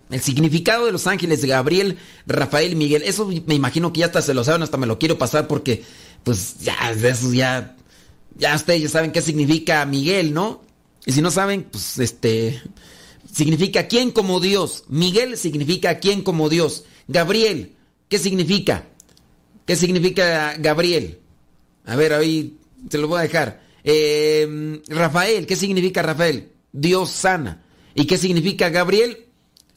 El significado de los ángeles de Gabriel, Rafael Miguel, eso me imagino que ya hasta se lo saben, hasta me lo quiero pasar porque, pues ya, eso ya, ya ustedes ya saben qué significa Miguel, ¿no? Y si no saben, pues este, significa quién como Dios. Miguel significa quién como Dios. Gabriel, ¿qué significa? ¿Qué significa Gabriel? A ver, ahí se lo voy a dejar. Eh, Rafael, ¿qué significa Rafael? Dios sana. ¿Y qué significa Gabriel?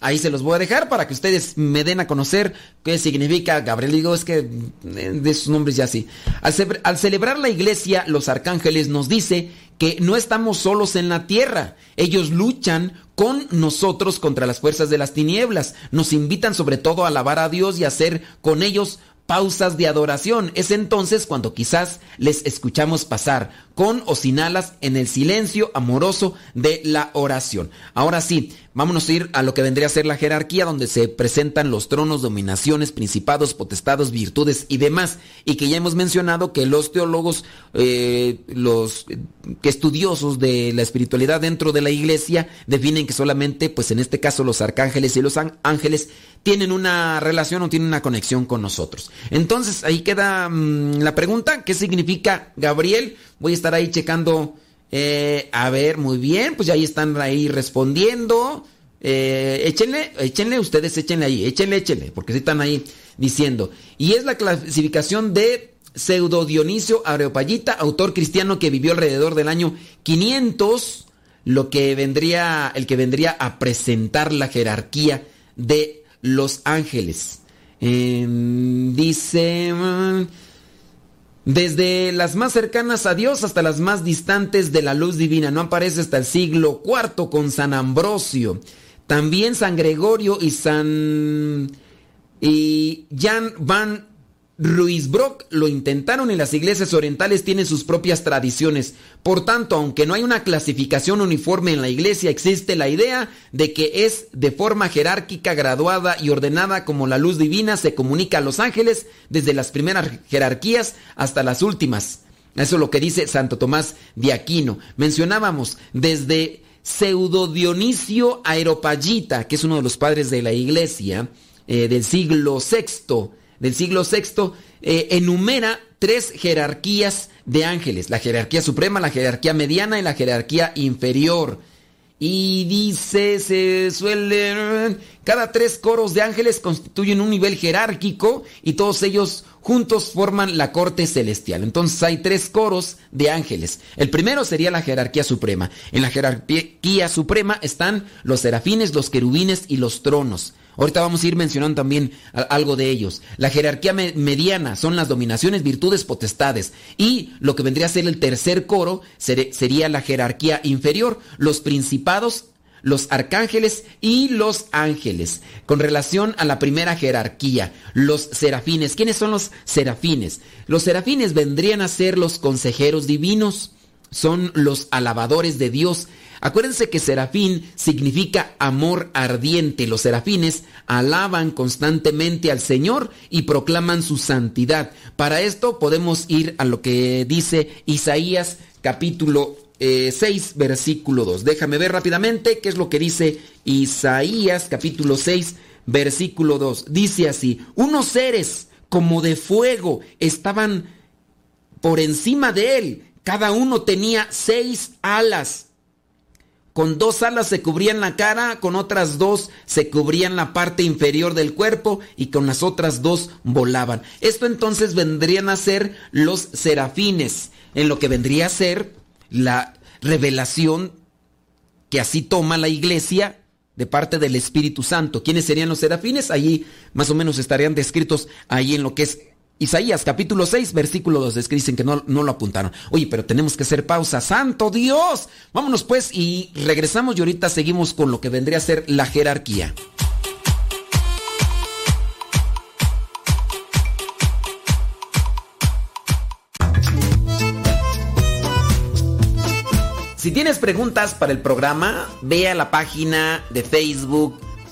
Ahí se los voy a dejar para que ustedes me den a conocer qué significa Gabriel. Digo, es que eh, de sus nombres ya sí. Al, ce- al celebrar la iglesia, los arcángeles nos dice que no estamos solos en la tierra. Ellos luchan con nosotros contra las fuerzas de las tinieblas. Nos invitan sobre todo a alabar a Dios y hacer con ellos pausas de adoración. Es entonces cuando quizás les escuchamos pasar con o sin alas en el silencio amoroso de la oración. Ahora sí, vámonos a ir a lo que vendría a ser la jerarquía donde se presentan los tronos, dominaciones, principados, potestados, virtudes y demás. Y que ya hemos mencionado que los teólogos, eh, los eh, estudiosos de la espiritualidad dentro de la iglesia definen que solamente, pues en este caso los arcángeles y los án- ángeles tienen una relación o tienen una conexión con nosotros. Entonces ahí queda mm, la pregunta, ¿qué significa Gabriel? Voy a estar ahí checando, eh, a ver, muy bien, pues ya ahí están ahí respondiendo. Eh, échenle, échenle, ustedes échenle ahí, échenle, échenle, porque sí están ahí diciendo. Y es la clasificación de Pseudo Dionisio Areopagita, autor cristiano que vivió alrededor del año 500, lo que vendría, el que vendría a presentar la jerarquía de los ángeles. Em, dice... desde las más cercanas a Dios hasta las más distantes de la luz divina. No aparece hasta el siglo IV con San Ambrosio. También San Gregorio y San... y Jan van Ruizbrock lo intentaron y las iglesias orientales tienen sus propias tradiciones. Por tanto, aunque no hay una clasificación uniforme en la iglesia, existe la idea de que es de forma jerárquica, graduada y ordenada como la luz divina se comunica a los ángeles desde las primeras jerarquías hasta las últimas. Eso es lo que dice Santo Tomás de Aquino. Mencionábamos desde Pseudo Dionisio Aeropagita, que es uno de los padres de la iglesia eh, del siglo VI, del siglo VI, eh, enumera tres jerarquías de ángeles, la jerarquía suprema, la jerarquía mediana y la jerarquía inferior. Y dice, se suele... Cada tres coros de ángeles constituyen un nivel jerárquico y todos ellos juntos forman la corte celestial. Entonces hay tres coros de ángeles. El primero sería la jerarquía suprema. En la jerarquía suprema están los serafines, los querubines y los tronos. Ahorita vamos a ir mencionando también algo de ellos. La jerarquía mediana son las dominaciones, virtudes, potestades. Y lo que vendría a ser el tercer coro sería la jerarquía inferior, los principados, los arcángeles y los ángeles. Con relación a la primera jerarquía, los serafines. ¿Quiénes son los serafines? Los serafines vendrían a ser los consejeros divinos, son los alabadores de Dios Acuérdense que serafín significa amor ardiente. Los serafines alaban constantemente al Señor y proclaman su santidad. Para esto podemos ir a lo que dice Isaías capítulo 6, eh, versículo 2. Déjame ver rápidamente qué es lo que dice Isaías capítulo 6, versículo 2. Dice así, unos seres como de fuego estaban por encima de él. Cada uno tenía seis alas con dos alas se cubrían la cara, con otras dos se cubrían la parte inferior del cuerpo y con las otras dos volaban. Esto entonces vendrían a ser los serafines, en lo que vendría a ser la revelación que así toma la iglesia de parte del Espíritu Santo. ¿Quiénes serían los serafines? Allí más o menos estarían descritos ahí en lo que es Isaías capítulo 6, versículo 2, es que dicen que no, no, lo apuntaron. Oye, pero tenemos que hacer pausa. ¡Santo Dios! Vámonos pues y regresamos y ahorita seguimos con lo que vendría a ser la jerarquía. Si tienes preguntas para el programa, ve a la página de Facebook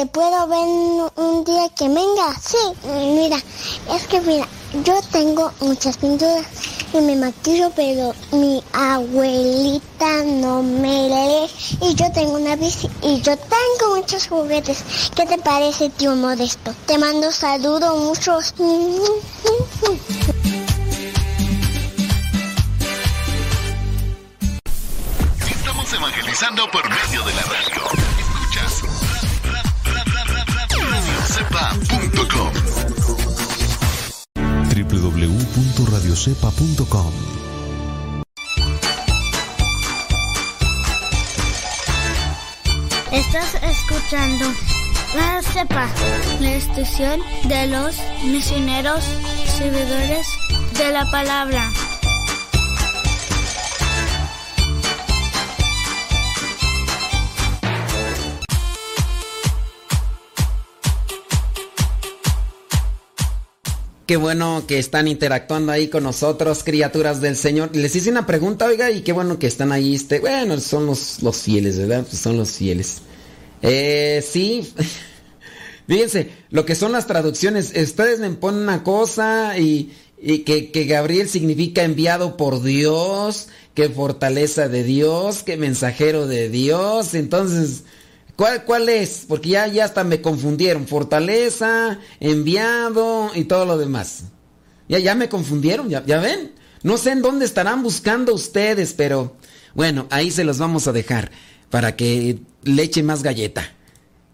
Te puedo ver un día que venga. Sí, mira, es que mira, yo tengo muchas pinturas y me maquillo, pero mi abuelita no me lee. Y yo tengo una bici y yo tengo muchos juguetes. ¿Qué te parece, tío Modesto? Te mando saludos muchos. Estamos evangelizando por medio de la radio. radiocepa.com www.radiocepa.com Estás escuchando La Cepa, la estación de los misioneros servidores de la palabra. Qué bueno que están interactuando ahí con nosotros, criaturas del Señor. Les hice una pregunta, oiga, y qué bueno que están ahí. Este, bueno, son los, fieles, ¿verdad? Pues son los fieles. Eh, sí. Fíjense, lo que son las traducciones. Ustedes me ponen una cosa y, que Gabriel significa enviado por Dios, que fortaleza de Dios, que mensajero de Dios. Entonces, ¿Cuál, ¿Cuál, es? Porque ya, ya hasta me confundieron. Fortaleza, enviado y todo lo demás. Ya, ya me confundieron, ya, ya ven. No sé en dónde estarán buscando ustedes, pero bueno, ahí se los vamos a dejar para que le echen más galleta.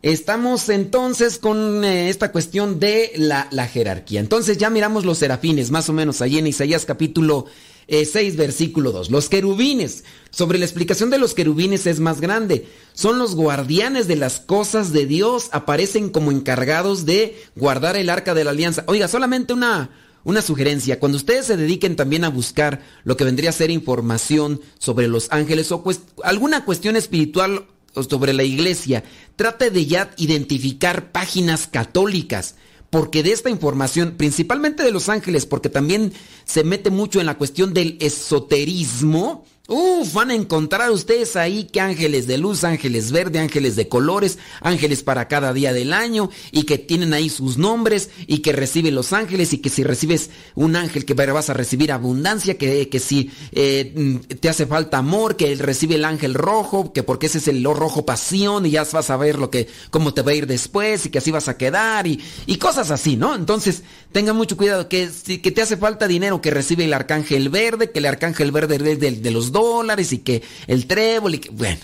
Estamos entonces con eh, esta cuestión de la, la jerarquía. Entonces ya miramos los serafines, más o menos, ahí en Isaías capítulo 6, eh, versículo 2. Los querubines. Sobre la explicación de los querubines es más grande. Son los guardianes de las cosas de Dios. Aparecen como encargados de guardar el arca de la alianza. Oiga, solamente una, una sugerencia. Cuando ustedes se dediquen también a buscar lo que vendría a ser información sobre los ángeles o alguna cuestión espiritual sobre la iglesia, trate de ya identificar páginas católicas porque de esta información, principalmente de los ángeles, porque también se mete mucho en la cuestión del esoterismo, Uf, van a encontrar ustedes ahí que ángeles de luz, ángeles verde, ángeles de colores, ángeles para cada día del año y que tienen ahí sus nombres y que reciben los ángeles y que si recibes un ángel que vas a recibir abundancia, que, que si eh, te hace falta amor, que recibe el ángel rojo, que porque ese es el rojo pasión y ya vas a ver lo que, cómo te va a ir después y que así vas a quedar y, y cosas así, ¿no? Entonces, tengan mucho cuidado, que si que te hace falta dinero, que recibe el arcángel verde, que el arcángel verde es de, de los dólares y que el trébol y que, bueno,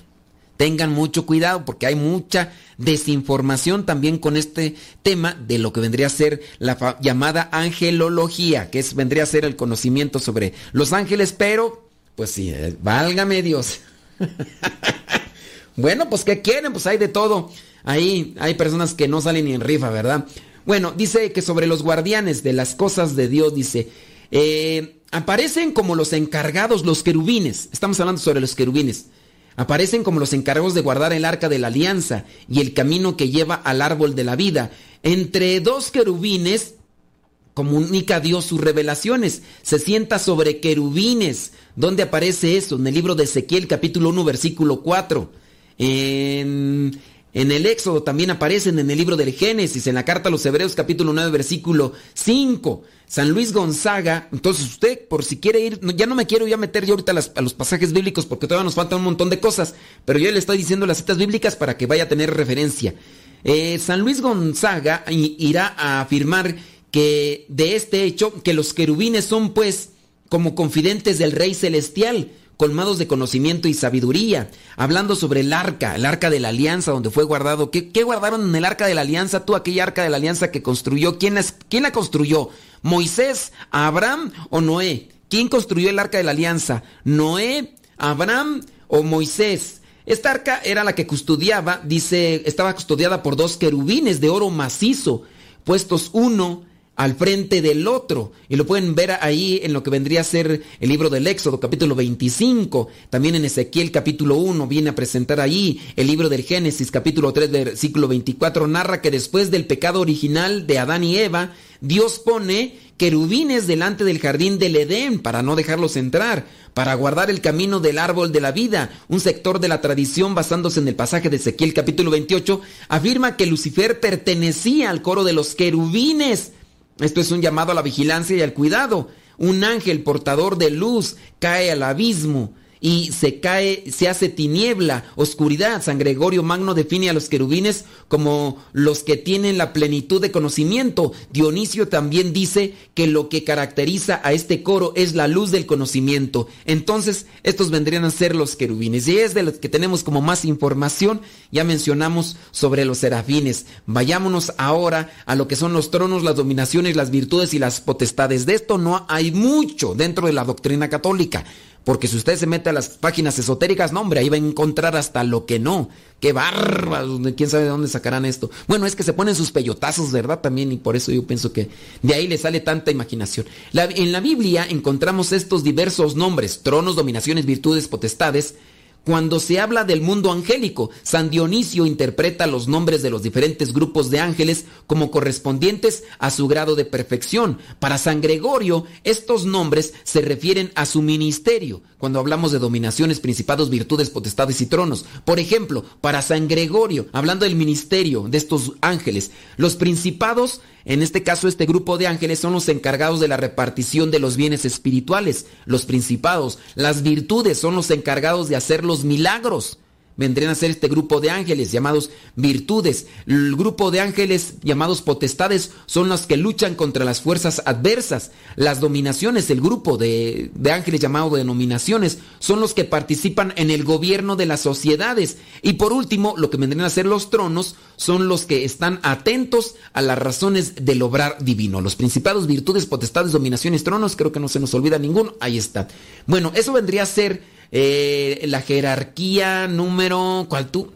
tengan mucho cuidado porque hay mucha desinformación también con este tema de lo que vendría a ser la llamada angelología, que es, vendría a ser el conocimiento sobre los ángeles, pero, pues sí, eh, válgame Dios. bueno, pues ¿qué quieren? Pues hay de todo. Ahí hay personas que no salen ni en rifa, ¿verdad? Bueno, dice que sobre los guardianes de las cosas de Dios, dice, eh, aparecen como los encargados, los querubines. Estamos hablando sobre los querubines. Aparecen como los encargados de guardar el arca de la alianza y el camino que lleva al árbol de la vida. Entre dos querubines comunica Dios sus revelaciones. Se sienta sobre querubines. ¿Dónde aparece eso? En el libro de Ezequiel capítulo 1 versículo 4. En, en el Éxodo también aparecen en el libro del Génesis, en la carta a los Hebreos capítulo 9 versículo 5. San Luis Gonzaga, entonces usted por si quiere ir, ya no me quiero ya meter yo ahorita a, los pasajes bíblicos porque todavía nos faltan un montón de cosas, pero yo le estoy diciendo las citas bíblicas para que vaya a tener referencia. Eh, San Luis Gonzaga irá a afirmar que de este hecho, que los querubines son pues como confidentes del Rey Celestial, colmados de conocimiento y sabiduría, hablando sobre el arca, el arca de la alianza donde fue guardado. ¿Qué, guardaron en el arca de la alianza? Tú, aquella arca de la alianza que construyó, ¿quién, quién la construyó? ¿Moisés, Abraham o Noé? ¿Quién construyó el arca de la alianza? ¿Noé, Abraham o Moisés? Esta arca era la que custodiaba, dice, estaba custodiada por dos querubines de oro macizo, puestos uno al frente del otro. Y lo pueden ver ahí en lo que vendría a ser el libro del Éxodo, capítulo 25. También en Ezequiel, capítulo 1, viene a presentar ahí el libro del Génesis, capítulo 3, versículo 24, narra que después del pecado original de Adán y Eva, Dios pone querubines delante del jardín del Edén para no dejarlos entrar, para guardar el camino del árbol de la vida. Un sector de la tradición, basándose en el pasaje de Ezequiel capítulo 28, afirma que Lucifer pertenecía al coro de los querubines. Esto es un llamado a la vigilancia y al cuidado. Un ángel portador de luz cae al abismo y se cae, se hace tiniebla, oscuridad. San Gregorio Magno define a los querubines como los que tienen la plenitud de conocimiento. Dionisio también dice que lo que caracteriza a este coro es la luz del conocimiento. Entonces, estos vendrían a ser los querubines. Y es de los que tenemos como más información. Ya mencionamos sobre los serafines. Vayámonos ahora a lo que son los tronos, las dominaciones, las virtudes y las potestades. De esto no hay mucho dentro de la doctrina católica. Porque si usted se mete a las páginas esotéricas, no, hombre, ahí va a encontrar hasta lo que no. Qué bárbaros, quién sabe de dónde sacarán esto. Bueno, es que se ponen sus peyotazos, ¿verdad? También, y por eso yo pienso que de ahí le sale tanta imaginación. en la Biblia encontramos estos diversos nombres: tronos, dominaciones, virtudes, potestades. Cuando se habla del mundo angélico, San Dionisio interpreta los nombres de los diferentes grupos de ángeles como correspondientes a su grado de perfección. Para San Gregorio, estos nombres se refieren a su ministerio, cuando hablamos de dominaciones, principados, virtudes, potestades y tronos. Por ejemplo, para San Gregorio, hablando del ministerio de estos ángeles, los principados en este caso, este grupo de ángeles son los encargados de la repartición de los bienes espirituales, los principados. Las virtudes son los encargados de hacer los milagros vendrían a ser este grupo de ángeles llamados virtudes. El grupo de ángeles llamados potestades son los que luchan contra las fuerzas adversas. Las dominaciones, el grupo de, de, ángeles llamado denominaciones, son los que participan en el gobierno de las sociedades. Y por último, lo que vendrían a ser los tronos son los que están atentos a las razones del obrar divino. Los principados, virtudes, potestades, dominaciones, tronos, creo que no se nos olvida ninguno. Ahí está. Bueno, eso vendría a ser eh, la jerarquía número. ¿Cuál tú?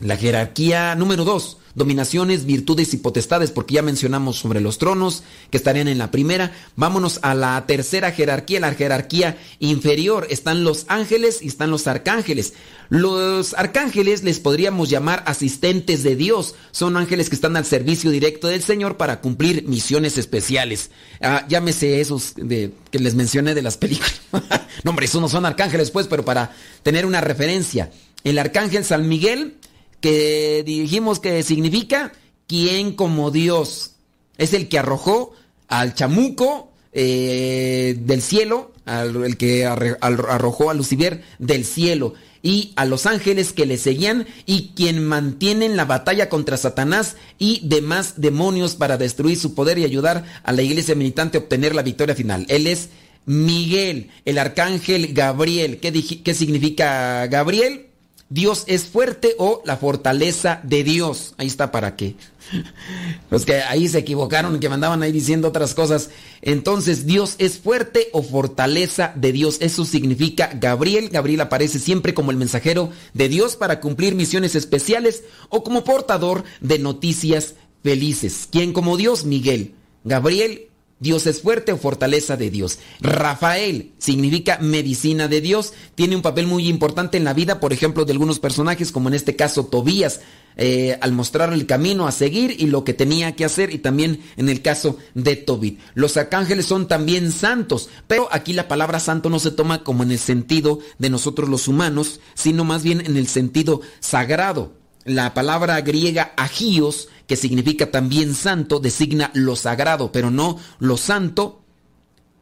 La jerarquía número dos. Dominaciones, virtudes y potestades, porque ya mencionamos sobre los tronos que estarían en la primera. Vámonos a la tercera jerarquía, la jerarquía inferior. Están los ángeles y están los arcángeles. Los arcángeles les podríamos llamar asistentes de Dios. Son ángeles que están al servicio directo del Señor para cumplir misiones especiales. Ah, llámese esos de, que les mencioné de las películas. no, hombre, esos no son arcángeles, pues, pero para tener una referencia. El arcángel San Miguel, que dijimos que significa quien como Dios. Es el que arrojó al chamuco eh, del cielo, al, el que arrojó a Lucifer del cielo y a los ángeles que le seguían y quien mantiene en la batalla contra Satanás y demás demonios para destruir su poder y ayudar a la iglesia militante a obtener la victoria final. Él es Miguel, el arcángel Gabriel. ¿Qué, qué significa Gabriel? Dios es fuerte o la fortaleza de Dios. Ahí está para qué. Los que ahí se equivocaron, que mandaban ahí diciendo otras cosas. Entonces, Dios es fuerte o fortaleza de Dios. Eso significa Gabriel. Gabriel aparece siempre como el mensajero de Dios para cumplir misiones especiales o como portador de noticias felices. ¿Quién como Dios? Miguel. Gabriel, Dios es fuerte o fortaleza de Dios. Rafael significa medicina de Dios. Tiene un papel muy importante en la vida, por ejemplo, de algunos personajes, como en este caso Tobías, eh, al mostrar el camino a seguir y lo que tenía que hacer, y también en el caso de Tobit. Los arcángeles son también santos, pero aquí la palabra santo no se toma como en el sentido de nosotros los humanos, sino más bien en el sentido sagrado. La palabra griega agios, que significa también santo, designa lo sagrado, pero no lo santo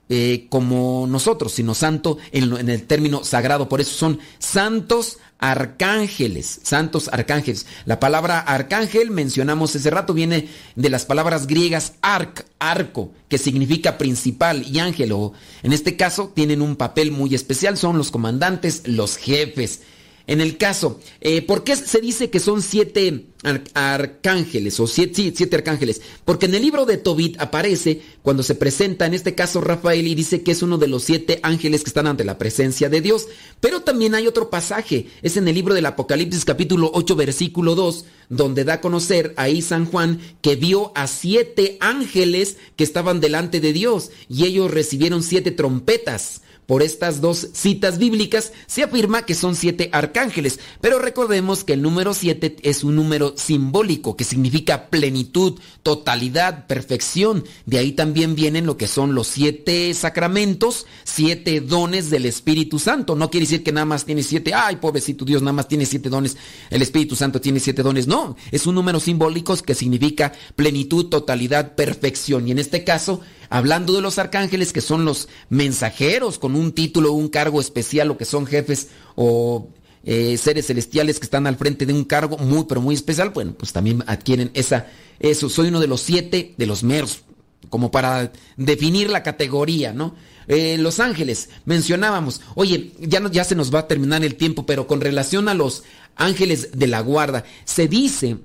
eh, como nosotros, sino santo en, en el término sagrado. Por eso son santos arcángeles, santos arcángeles. La palabra arcángel, mencionamos ese rato, viene de las palabras griegas arc, arco, que significa principal, y ángel, o en este caso tienen un papel muy especial, son los comandantes, los jefes. En el caso, eh, ¿por qué se dice que son siete ar- arcángeles o siete, sí, siete arcángeles? Porque en el libro de Tobit aparece cuando se presenta, en este caso Rafael, y dice que es uno de los siete ángeles que están ante la presencia de Dios. Pero también hay otro pasaje, es en el libro del Apocalipsis capítulo 8 versículo 2, donde da a conocer ahí San Juan que vio a siete ángeles que estaban delante de Dios y ellos recibieron siete trompetas. Por estas dos citas bíblicas se afirma que son siete arcángeles, pero recordemos que el número siete es un número simbólico que significa plenitud, totalidad, perfección. De ahí también vienen lo que son los siete sacramentos, siete dones del Espíritu Santo. No quiere decir que nada más tiene siete, ay pobrecito Dios, nada más tiene siete dones, el Espíritu Santo tiene siete dones. No, es un número simbólico que significa plenitud, totalidad, perfección. Y en este caso, hablando de los arcángeles que son los mensajeros con un título, un cargo especial o que son jefes o eh, seres celestiales que están al frente de un cargo muy pero muy especial, bueno, pues también adquieren esa eso. Soy uno de los siete de los meros, como para definir la categoría, ¿no? Eh, los ángeles, mencionábamos, oye, ya, no, ya se nos va a terminar el tiempo, pero con relación a los ángeles de la guarda, se dice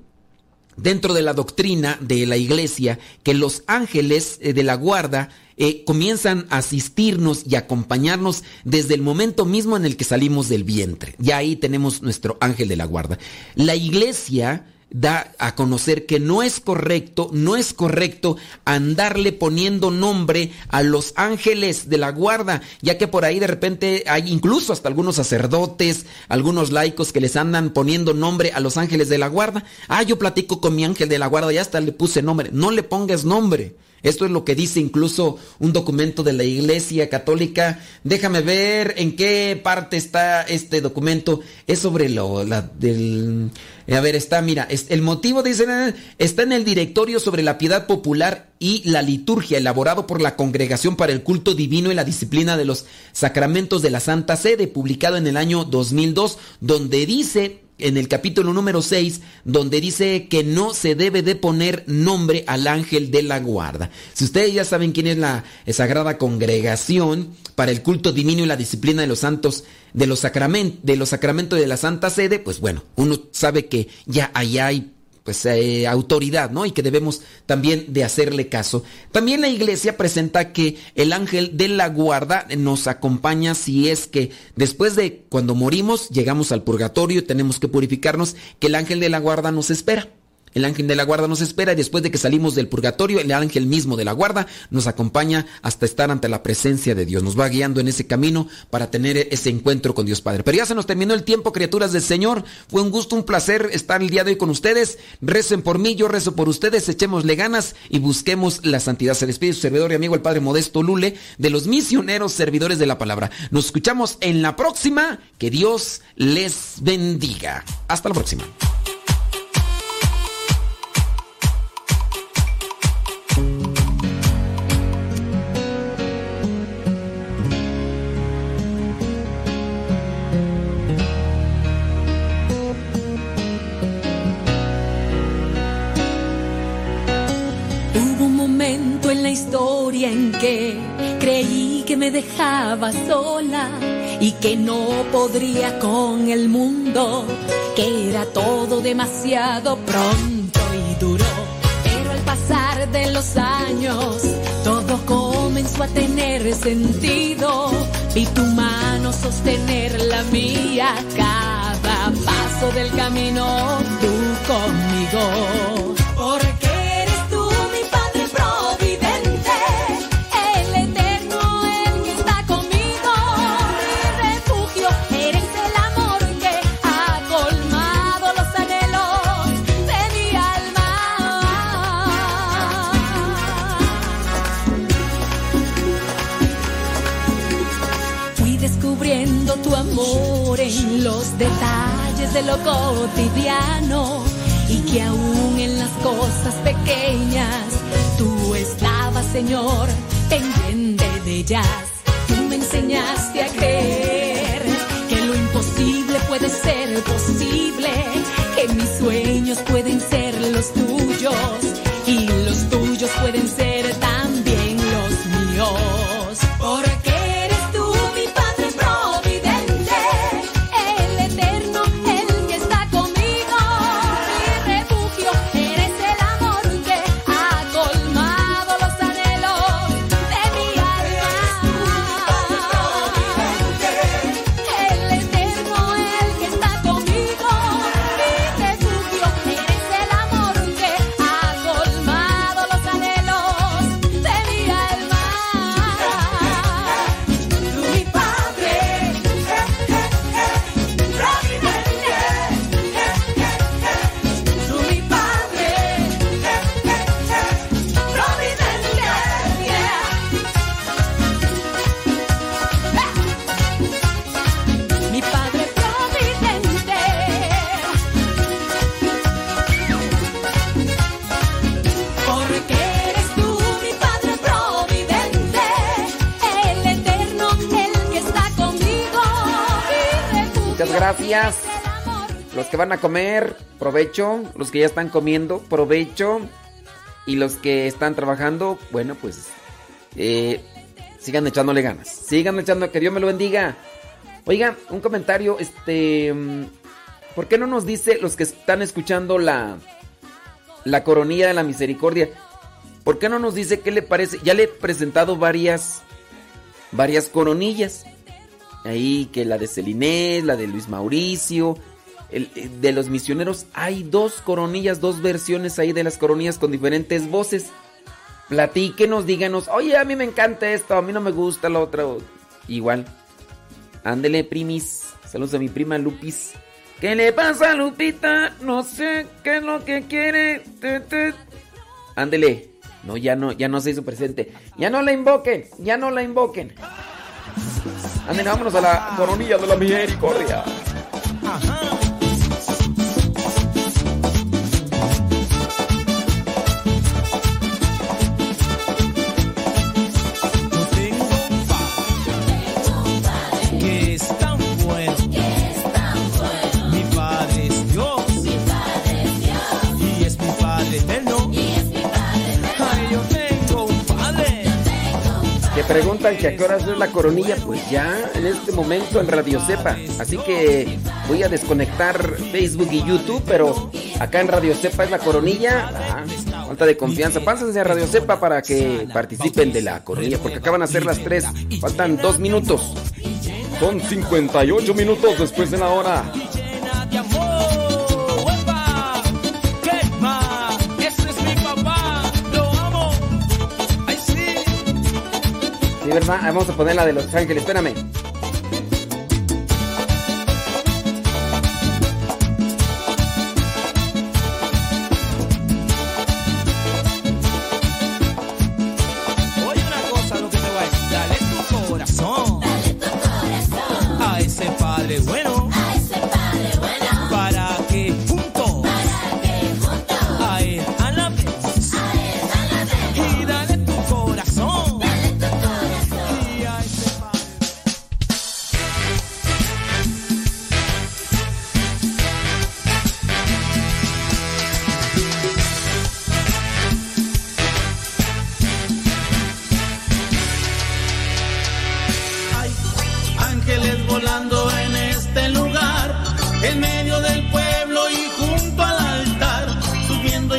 dentro de la doctrina de la iglesia que los ángeles eh, de la guarda eh, comienzan a asistirnos y acompañarnos desde el momento mismo en el que salimos del vientre. Ya ahí tenemos nuestro ángel de la guarda. La iglesia da a conocer que no es correcto, no es correcto andarle poniendo nombre a los ángeles de la guarda, ya que por ahí de repente hay incluso hasta algunos sacerdotes, algunos laicos que les andan poniendo nombre a los ángeles de la guarda. Ah, yo platico con mi ángel de la guarda y hasta le puse nombre. No le pongas nombre. Esto es lo que dice incluso un documento de la Iglesia Católica. Déjame ver en qué parte está este documento. Es sobre lo del a ver, está, mira, el motivo dice eh, está en el directorio sobre la piedad popular y la liturgia elaborado por la Congregación para el Culto Divino y la Disciplina de los Sacramentos de la Santa Sede, publicado en el año 2002, donde dice en el capítulo número 6, donde dice que no se debe de poner nombre al ángel de la guarda. Si ustedes ya saben quién es la Sagrada Congregación para el culto divino y la disciplina de los santos, de los, sacramentos, de los sacramentos de la Santa Sede, pues bueno, uno sabe que ya allá hay pues eh, autoridad, ¿no? Y que debemos también de hacerle caso. También la iglesia presenta que el ángel de la guarda nos acompaña si es que después de cuando morimos llegamos al purgatorio y tenemos que purificarnos, que el ángel de la guarda nos espera. El ángel de la guarda nos espera y después de que salimos del purgatorio, el ángel mismo de la guarda nos acompaña hasta estar ante la presencia de Dios. Nos va guiando en ese camino para tener ese encuentro con Dios Padre. Pero ya se nos terminó el tiempo, criaturas del Señor. Fue un gusto, un placer estar el día de hoy con ustedes. Recen por mí, yo rezo por ustedes. Echémosle ganas y busquemos la santidad. Se despide su servidor y amigo el Padre Modesto Lule de los misioneros servidores de la palabra. Nos escuchamos en la próxima. Que Dios les bendiga. Hasta la próxima. Creí que me dejaba sola y que no podría con el mundo, que era todo demasiado pronto y duro. Pero al pasar de los años, todo comenzó a tener sentido. Vi tu mano sostener la mía, cada paso del camino, tú conmigo. Porque de lo cotidiano y que aún en las cosas pequeñas tú estabas, Señor, pendiente de ellas. Tú me enseñaste a creer que lo imposible puede ser posible, que mis sueños pueden ser los tuyos comer, provecho. Los que ya están comiendo, provecho. Y los que están trabajando, bueno, pues eh, sigan echándole ganas. Sigan echando, que Dios me lo bendiga. Oiga, un comentario, este... mm, ¿Por qué no nos dice los que están escuchando la, la coronilla de la misericordia? ¿Por qué no nos dice qué le parece? Ya le he presentado varias, varias coronillas. Ahí que la de Celinés, la de Luis Mauricio, el- el de los misioneros. Hay dos coronillas, dos versiones ahí de las coronillas con diferentes voces. Platíquenos, díganos, oye, a mí me encanta esto, a mí no me gusta lo otro. Igual. Ándele, primis. Saludos a mi prima Lupis. ¿Qué le pasa, Lupita? No sé qué es lo que quiere. Ándele. No, ya no, ya no se hizo presente. Ya no la invoquen, ya no la invoquen. Ándele, vámonos a la coronilla de la misericordia. Preguntan que a qué horas es la coronilla, pues ya en este momento en Radio Cepa. Así que voy a desconectar Facebook y YouTube, pero acá en Radio Cepa es la coronilla. Ah, falta de confianza. Pásense a Radio Cepa para que participen de la coronilla, porque acaban a ser las 3. Faltan 2 minutos. Son 58 minutos después de la hora. Vamos a poner la de Los Ángeles. Espérame.